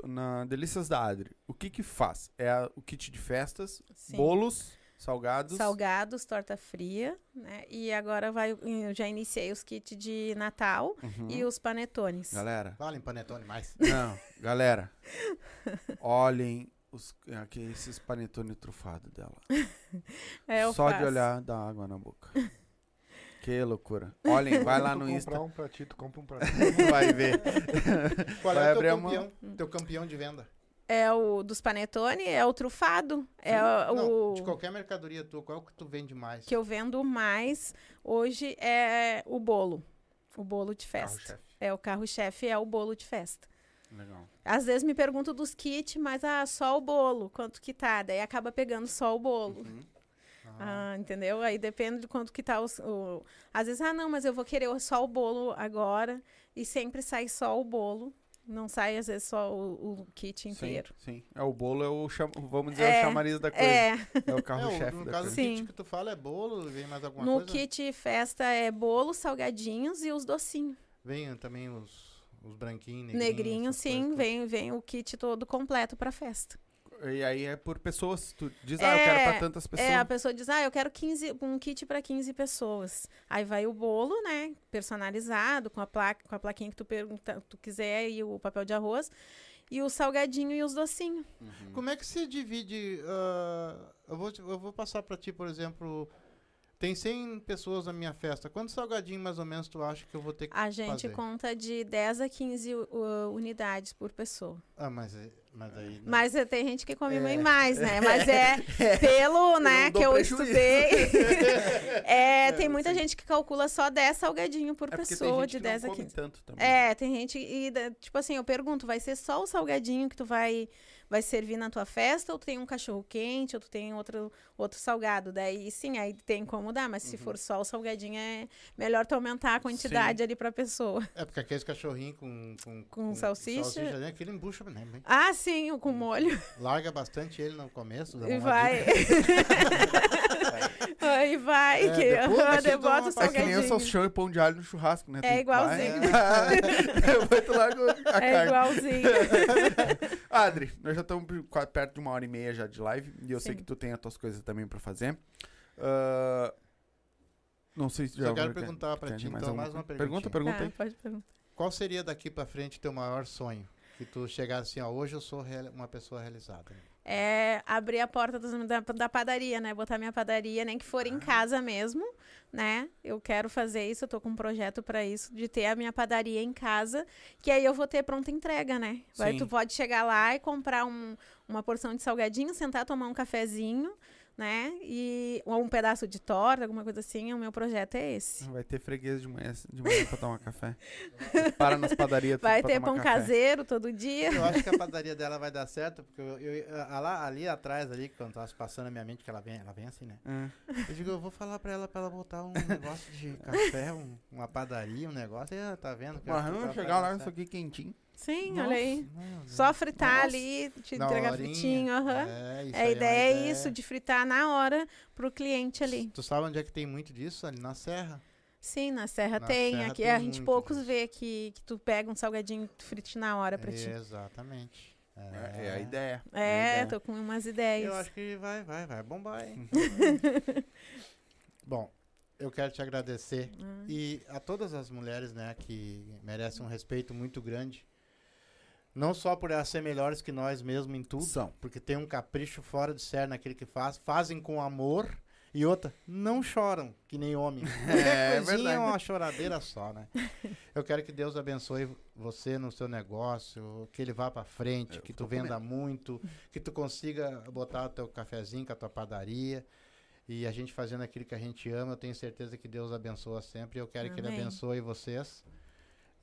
na Delícias da Adri? O que que faz? É a- o kit de festas, Sim. bolos, salgados... Salgados, torta fria, né? E agora vai, eu já iniciei os kits de Natal Uhum. e os panetones. Galera, Vale em panetone mais. não, galera, olhem os, aqui, esses panetone trufado dela. É, eu Só de faço. olhar dá água na boca. Que loucura. Olhem, vai lá no comprar Insta, um pra ti, tu compra um pra ti. vai ver. Qual Vai é o teu campeão, teu campeão de venda? É o dos panetone, é o trufado. É o, Não, o de qualquer mercadoria tua, qual que tu vende mais? que eu vendo mais hoje é o bolo. O bolo de festa. Carro-chefe. É o carro-chefe, é o bolo de festa. Legal. Às vezes me perguntam dos kits, mas ah, só o bolo, quanto que tá? Daí acaba pegando só o bolo. Uhum. Ah, Ah, entendeu? Aí depende de quanto que tá os, o... Às vezes, ah, não, mas eu vou querer só o bolo agora. E sempre sai só o bolo. Não sai, às vezes, só o, o kit inteiro. Sim, sim. É, o bolo é o, cham... vamos dizer, É, o chamariz da coisa. É, É, o é, carro-chefe no da caso coisa. do Sim. kit que tu fala é bolo, vem mais alguma no coisa? kit festa é bolo, salgadinhos e os docinhos. Vem também os, os branquinhos, Negrinho, negrinhos. essas sim, vem, vem o kit todo completo pra festa. E aí é por pessoas. Tu diz, ah, eu quero pra tantas pessoas. É, a pessoa diz, ah, eu quero 15, um kit para 15 pessoas. Aí vai o bolo, né, personalizado, com a placa, com a plaquinha que tu pergunta, tu quiser e o papel de arroz, e o salgadinho e os docinhos. Uhum. Como é que se divide? ah, eu, vou, eu vou passar pra ti, por exemplo. Tem 100 pessoas na minha festa. Quantos salgadinhos mais ou menos tu acha que eu vou ter que A gente fazer? conta de 10 a 15 u- u- unidades por pessoa. Ah, mas, é- mas aí... Mas eh, tem gente que come É. bem mais, né? Mas é pelo, né, dou que eu prejuízo. estudei. é, tem É, muita sim. gente que calcula só 10 salgadinhos por É tem pessoa, gente de que 10 não a come 15. tanto também. É, tem gente e tipo assim, eu pergunto, vai ser só o salgadinho que tu vai vai servir na tua festa ou tu tem um cachorro quente ou tu tem outro outro salgado? Daí sim, aí tem como dar, mas Uhum. se for só o salgadinho é melhor tu aumentar a quantidade ali pra pessoa. É porque aqueles cachorrinhos com... Com, Com salsicha. né, aquele embucha, né? Ah, sim, com molho. Larga bastante ele no começo. dá E uma vai. Aí vai, É, que depois aham, daquilo dá bota o uma- É que nem o salgadinho. salsichão e pão de alho no churrasco, né? É Tem- igualzinho. Vai, Depois tu larga a É carne. igualzinho. Adri, nós já estamos perto de uma hora e meia já de live. E eu sei Sim. que tu tem as tuas coisas também pra fazer. Ah, não sei se já... Só quero quer- perguntar pra quer ti, mais então, mais uma coisa? perguntinha. Pergunta, pergunta Tá, aí. pode perguntar. Qual seria daqui pra frente teu maior sonho? Que tu chegar assim, ó, hoje eu sou uma pessoa realizada. É abrir a porta dos- da, da padaria, né? Botar minha padaria, nem que for em casa mesmo, né? Eu quero fazer isso, eu tô com um projeto pra isso, de ter a minha padaria em casa, que aí eu vou ter pronta entrega, né? Vai, tu pode chegar lá e comprar um- uma porção de salgadinho, sentar, tomar um cafezinho, né? E, ou um pedaço de torta, alguma coisa assim. O meu projeto é esse. Vai ter freguês de manhã, de manhã pra tomar café. Para nas padarias. Vai ter pão café. caseiro todo dia. Eu acho que a padaria dela vai dar certo, porque eu, eu- a- lá, ali atrás, ali, quando tava passando na minha mente, que ela vem, ela vem assim, né? É. Eu digo, eu vou falar pra ela pra ela botar um negócio de café, um- uma padaria, um negócio. E ela tá vendo? que Mas que vamos vai chegar lá, isso aqui quentinho. Sim, Nossa, olha aí. Deus. Só fritar Nossa. ali, te Na entregar horinha. fritinho, aham. É, isso É, a ideia é isso, de fritar na hora pro cliente ali. Tu sabe onde é que tem muito disso? Ali na Serra. Sim, na Serra Na tem. Serra aqui tem a gente poucos disso. vê que, que tu pega um salgadinho e tu frite na hora pra ti. Exatamente. É, é a ideia. a É, ideia. tô com umas ideias. Eu acho que vai, vai, vai bombar, hein? Bom, eu quero te agradecer. Ah, E a todas as mulheres, né, que merecem um respeito muito grande. Não só por elas ser melhores que nós mesmo em tudo, São. porque tem um capricho fora de sério naquele que faz, fazem com amor. E outra, não choram, que nem homem. É, Qualquer coisinha é verdade. uma choradeira só, né? Eu quero que Deus abençoe você no seu negócio, que ele vá pra frente, Eu que tu venda muito, que tu consiga botar o teu cafezinho com a tua padaria. E a gente fazendo aquilo que a gente ama, eu tenho certeza que Deus abençoa sempre. E eu quero que Ele Amém. abençoe vocês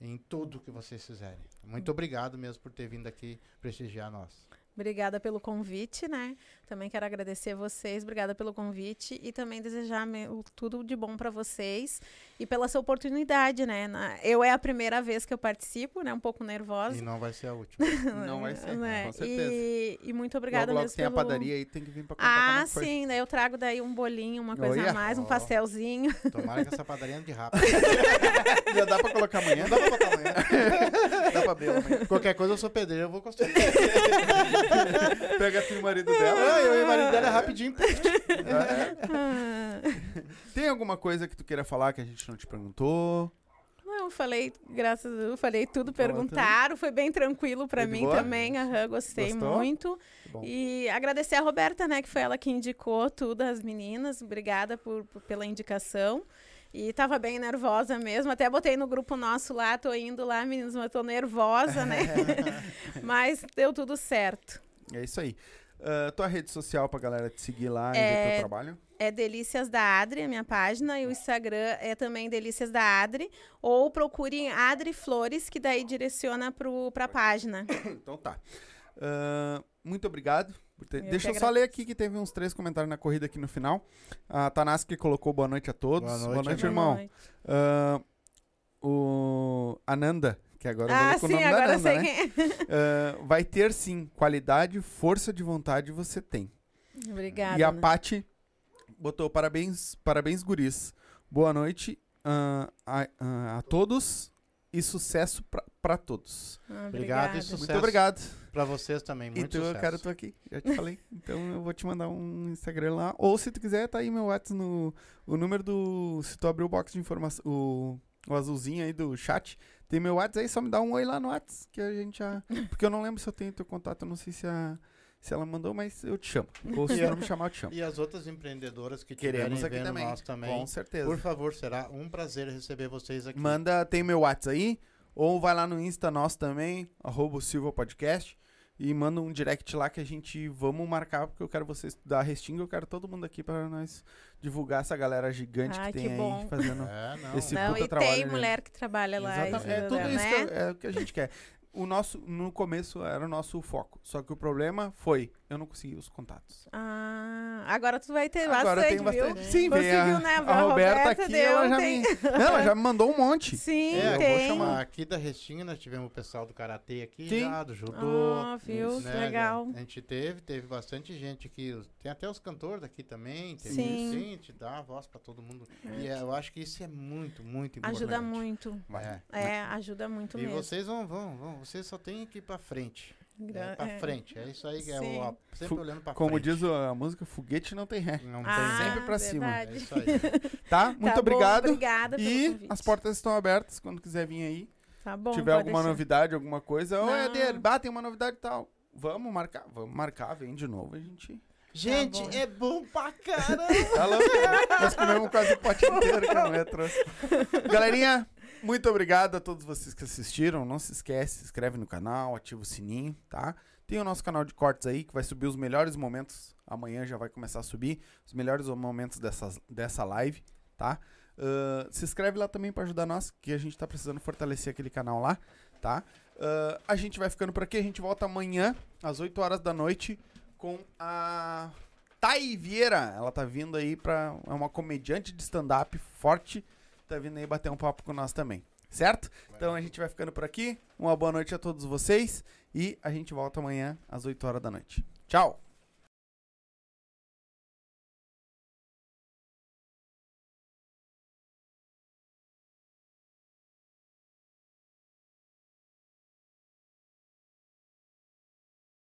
em tudo que vocês fizerem. Muito obrigado mesmo por ter vindo aqui prestigiar nós. Obrigada pelo convite, né? Também quero agradecer vocês, obrigada pelo convite e também desejar tudo de bom para vocês e pela sua oportunidade, né? Na- eu é a primeira vez que eu participo, né? Um pouco nervosa. E não vai ser a última. Não vai ser, né? com certeza. E, e muito obrigada logo, logo mesmo tem pelo... a padaria aí, tem que vir pra contar Ah, como é que foi. sim, daí eu trago daí um bolinho, uma coisa Olha. a mais, um Ó. pastelzinho. Tomara que essa padaria ande rápido. Já dá pra colocar amanhã? Dá pra botar amanhã. dá pra ver amanhã. Qualquer coisa eu sou pedreiro, eu vou construir. Pega e o marido dela. Ah, eu e o marido dela é rapidinho. Ah, Tem alguma coisa que tu queira falar que a gente não te perguntou? Não, falei, graças a Deus, eu falei tudo, Falou perguntaram, foi bem tranquilo de mim boa? também, aham, gostei Gostou? muito. Bom. E agradecer a Roberta, né, que foi ela que indicou tudo, as meninas, obrigada por, por- pela indicação. E tava bem nervosa mesmo, até botei no grupo nosso lá, tô indo lá, meninas, mas tô nervosa, né? mas deu tudo certo. É isso aí. Ah, tua rede social pra galera te seguir lá e ver É, teu trabalho? É Delícias da Adri, a minha página, e o Instagram é também Delícias da Adri. Ou procurem Adri Flores, que daí direciona pro, pra página. Então tá. Ah, muito obrigado. Deixa que eu só ler aqui que teve uns três comentários na corrida aqui no final. A Tanaski colocou boa noite a todos. Boa noite, Boa irmão. noite. Ah, o Ananda, que agora eu vou Ah, ler com o sim, nome da agora eu Ananda, sei né? quem. Ah, vai ter sim, qualidade, força de vontade você tem. Obrigada. e a né? Paty botou parabéns, parabéns guris. Boa noite ah, a, a- a todos e sucesso pra, pra todos. Ah, Obrigado e sucesso. Muito obrigado. Pra vocês também, muito então, sucesso. cara, eu tô aqui, já te falei. Então eu vou te mandar um Instagram lá. Ou se tu quiser, tá aí meu WhatsApp no o número do. Se tu abrir o box de informação, o, o azulzinho aí do chat, tem meu WhatsApp aí, só me dá um oi lá no WhatsApp, que a gente já. Porque eu não lembro se eu tenho teu contato, eu não sei se a. se ela mandou, mas eu te chamo. Ou se não me chamar, eu te chamo. E as outras empreendedoras que Queremos aqui vendo também. nós também. Com certeza. Por favor, será um prazer receber vocês aqui. Manda, tem meu WhatsApp aí, ou vai lá no Insta nosso também, arroba o Silva Podcast, e manda um direct lá que a gente vamos marcar, porque eu quero vocês da Restinga, eu quero todo mundo aqui para nós divulgar essa galera gigante Ai, que que tem bom. aí fazendo É, não. esse Não, puta e trabalho. tem né? mulher que trabalha lá. Exatamente. É ajuda, tudo isso né? que, eu- é o que a gente quer. O nosso, no começo, era o nosso foco. Só que o problema foi, eu não consegui os contatos. Ah, agora tu vai ter Agora bastante, tem bastante. viu? Sim, vem a, Conseguiu, né? a Roberta, aqui, deu, ela já tem- me... Não, ela já me mandou um monte. Sim, É, eu tem. vou chamar aqui da Restinga, nós tivemos o pessoal do Karatê aqui Sim. já, do Judô. Ah, viu? né, Que legal. A gente teve, teve bastante gente aqui. Tem até os cantores daqui também. Teve, Sim. sim, a gente dá a voz pra todo mundo. E é, eu acho que isso é muito, muito importante. Ajuda muito. É. É, ajuda muito E mesmo. vocês vão, vão, vão. Vocês só tem que ir pra frente. Gra- É, pra é. frente. É isso aí que é o. ó, Sempre Fu- olhando pra Como frente. diz a música, foguete não tem ré. Não Ah, tem. sempre pra cima. É verdade. isso aí. Tá? Muito Tá bom, obrigado. Obrigada pelo E convite. as portas estão abertas quando quiser vir aí. Tá bom, tiver alguma deixar. novidade, alguma coisa. Ô, Não. Eder, bah, tem uma novidade e tal. Vamos marcar, vamos marcar, vem de novo, a gente. Gente, bom. é bom pra caramba. Tá louco? Nós comemos quase o pote inteiro que a mulher trouxe. Galerinha, muito obrigado a todos vocês que assistiram. Não se esquece, se inscreve no canal, ativa o sininho, tá? Tem o nosso canal de cortes aí, que vai subir os melhores momentos. Amanhã já vai começar a subir os melhores momentos dessas, dessa live, tá? Ah, se inscreve lá também pra ajudar nós, que a gente tá precisando fortalecer aquele canal lá, tá? Ah, a gente vai ficando por aqui, a gente volta amanhã, às 8 horas da noite, com a Thay Vieira. Ela tá vindo aí pra. É uma comediante de stand-up forte. Tá vindo aí bater um papo com nós também. Certo? Então a gente vai ficando por aqui. Uma boa noite a todos vocês. E a gente volta amanhã às 8 horas da noite. Tchau!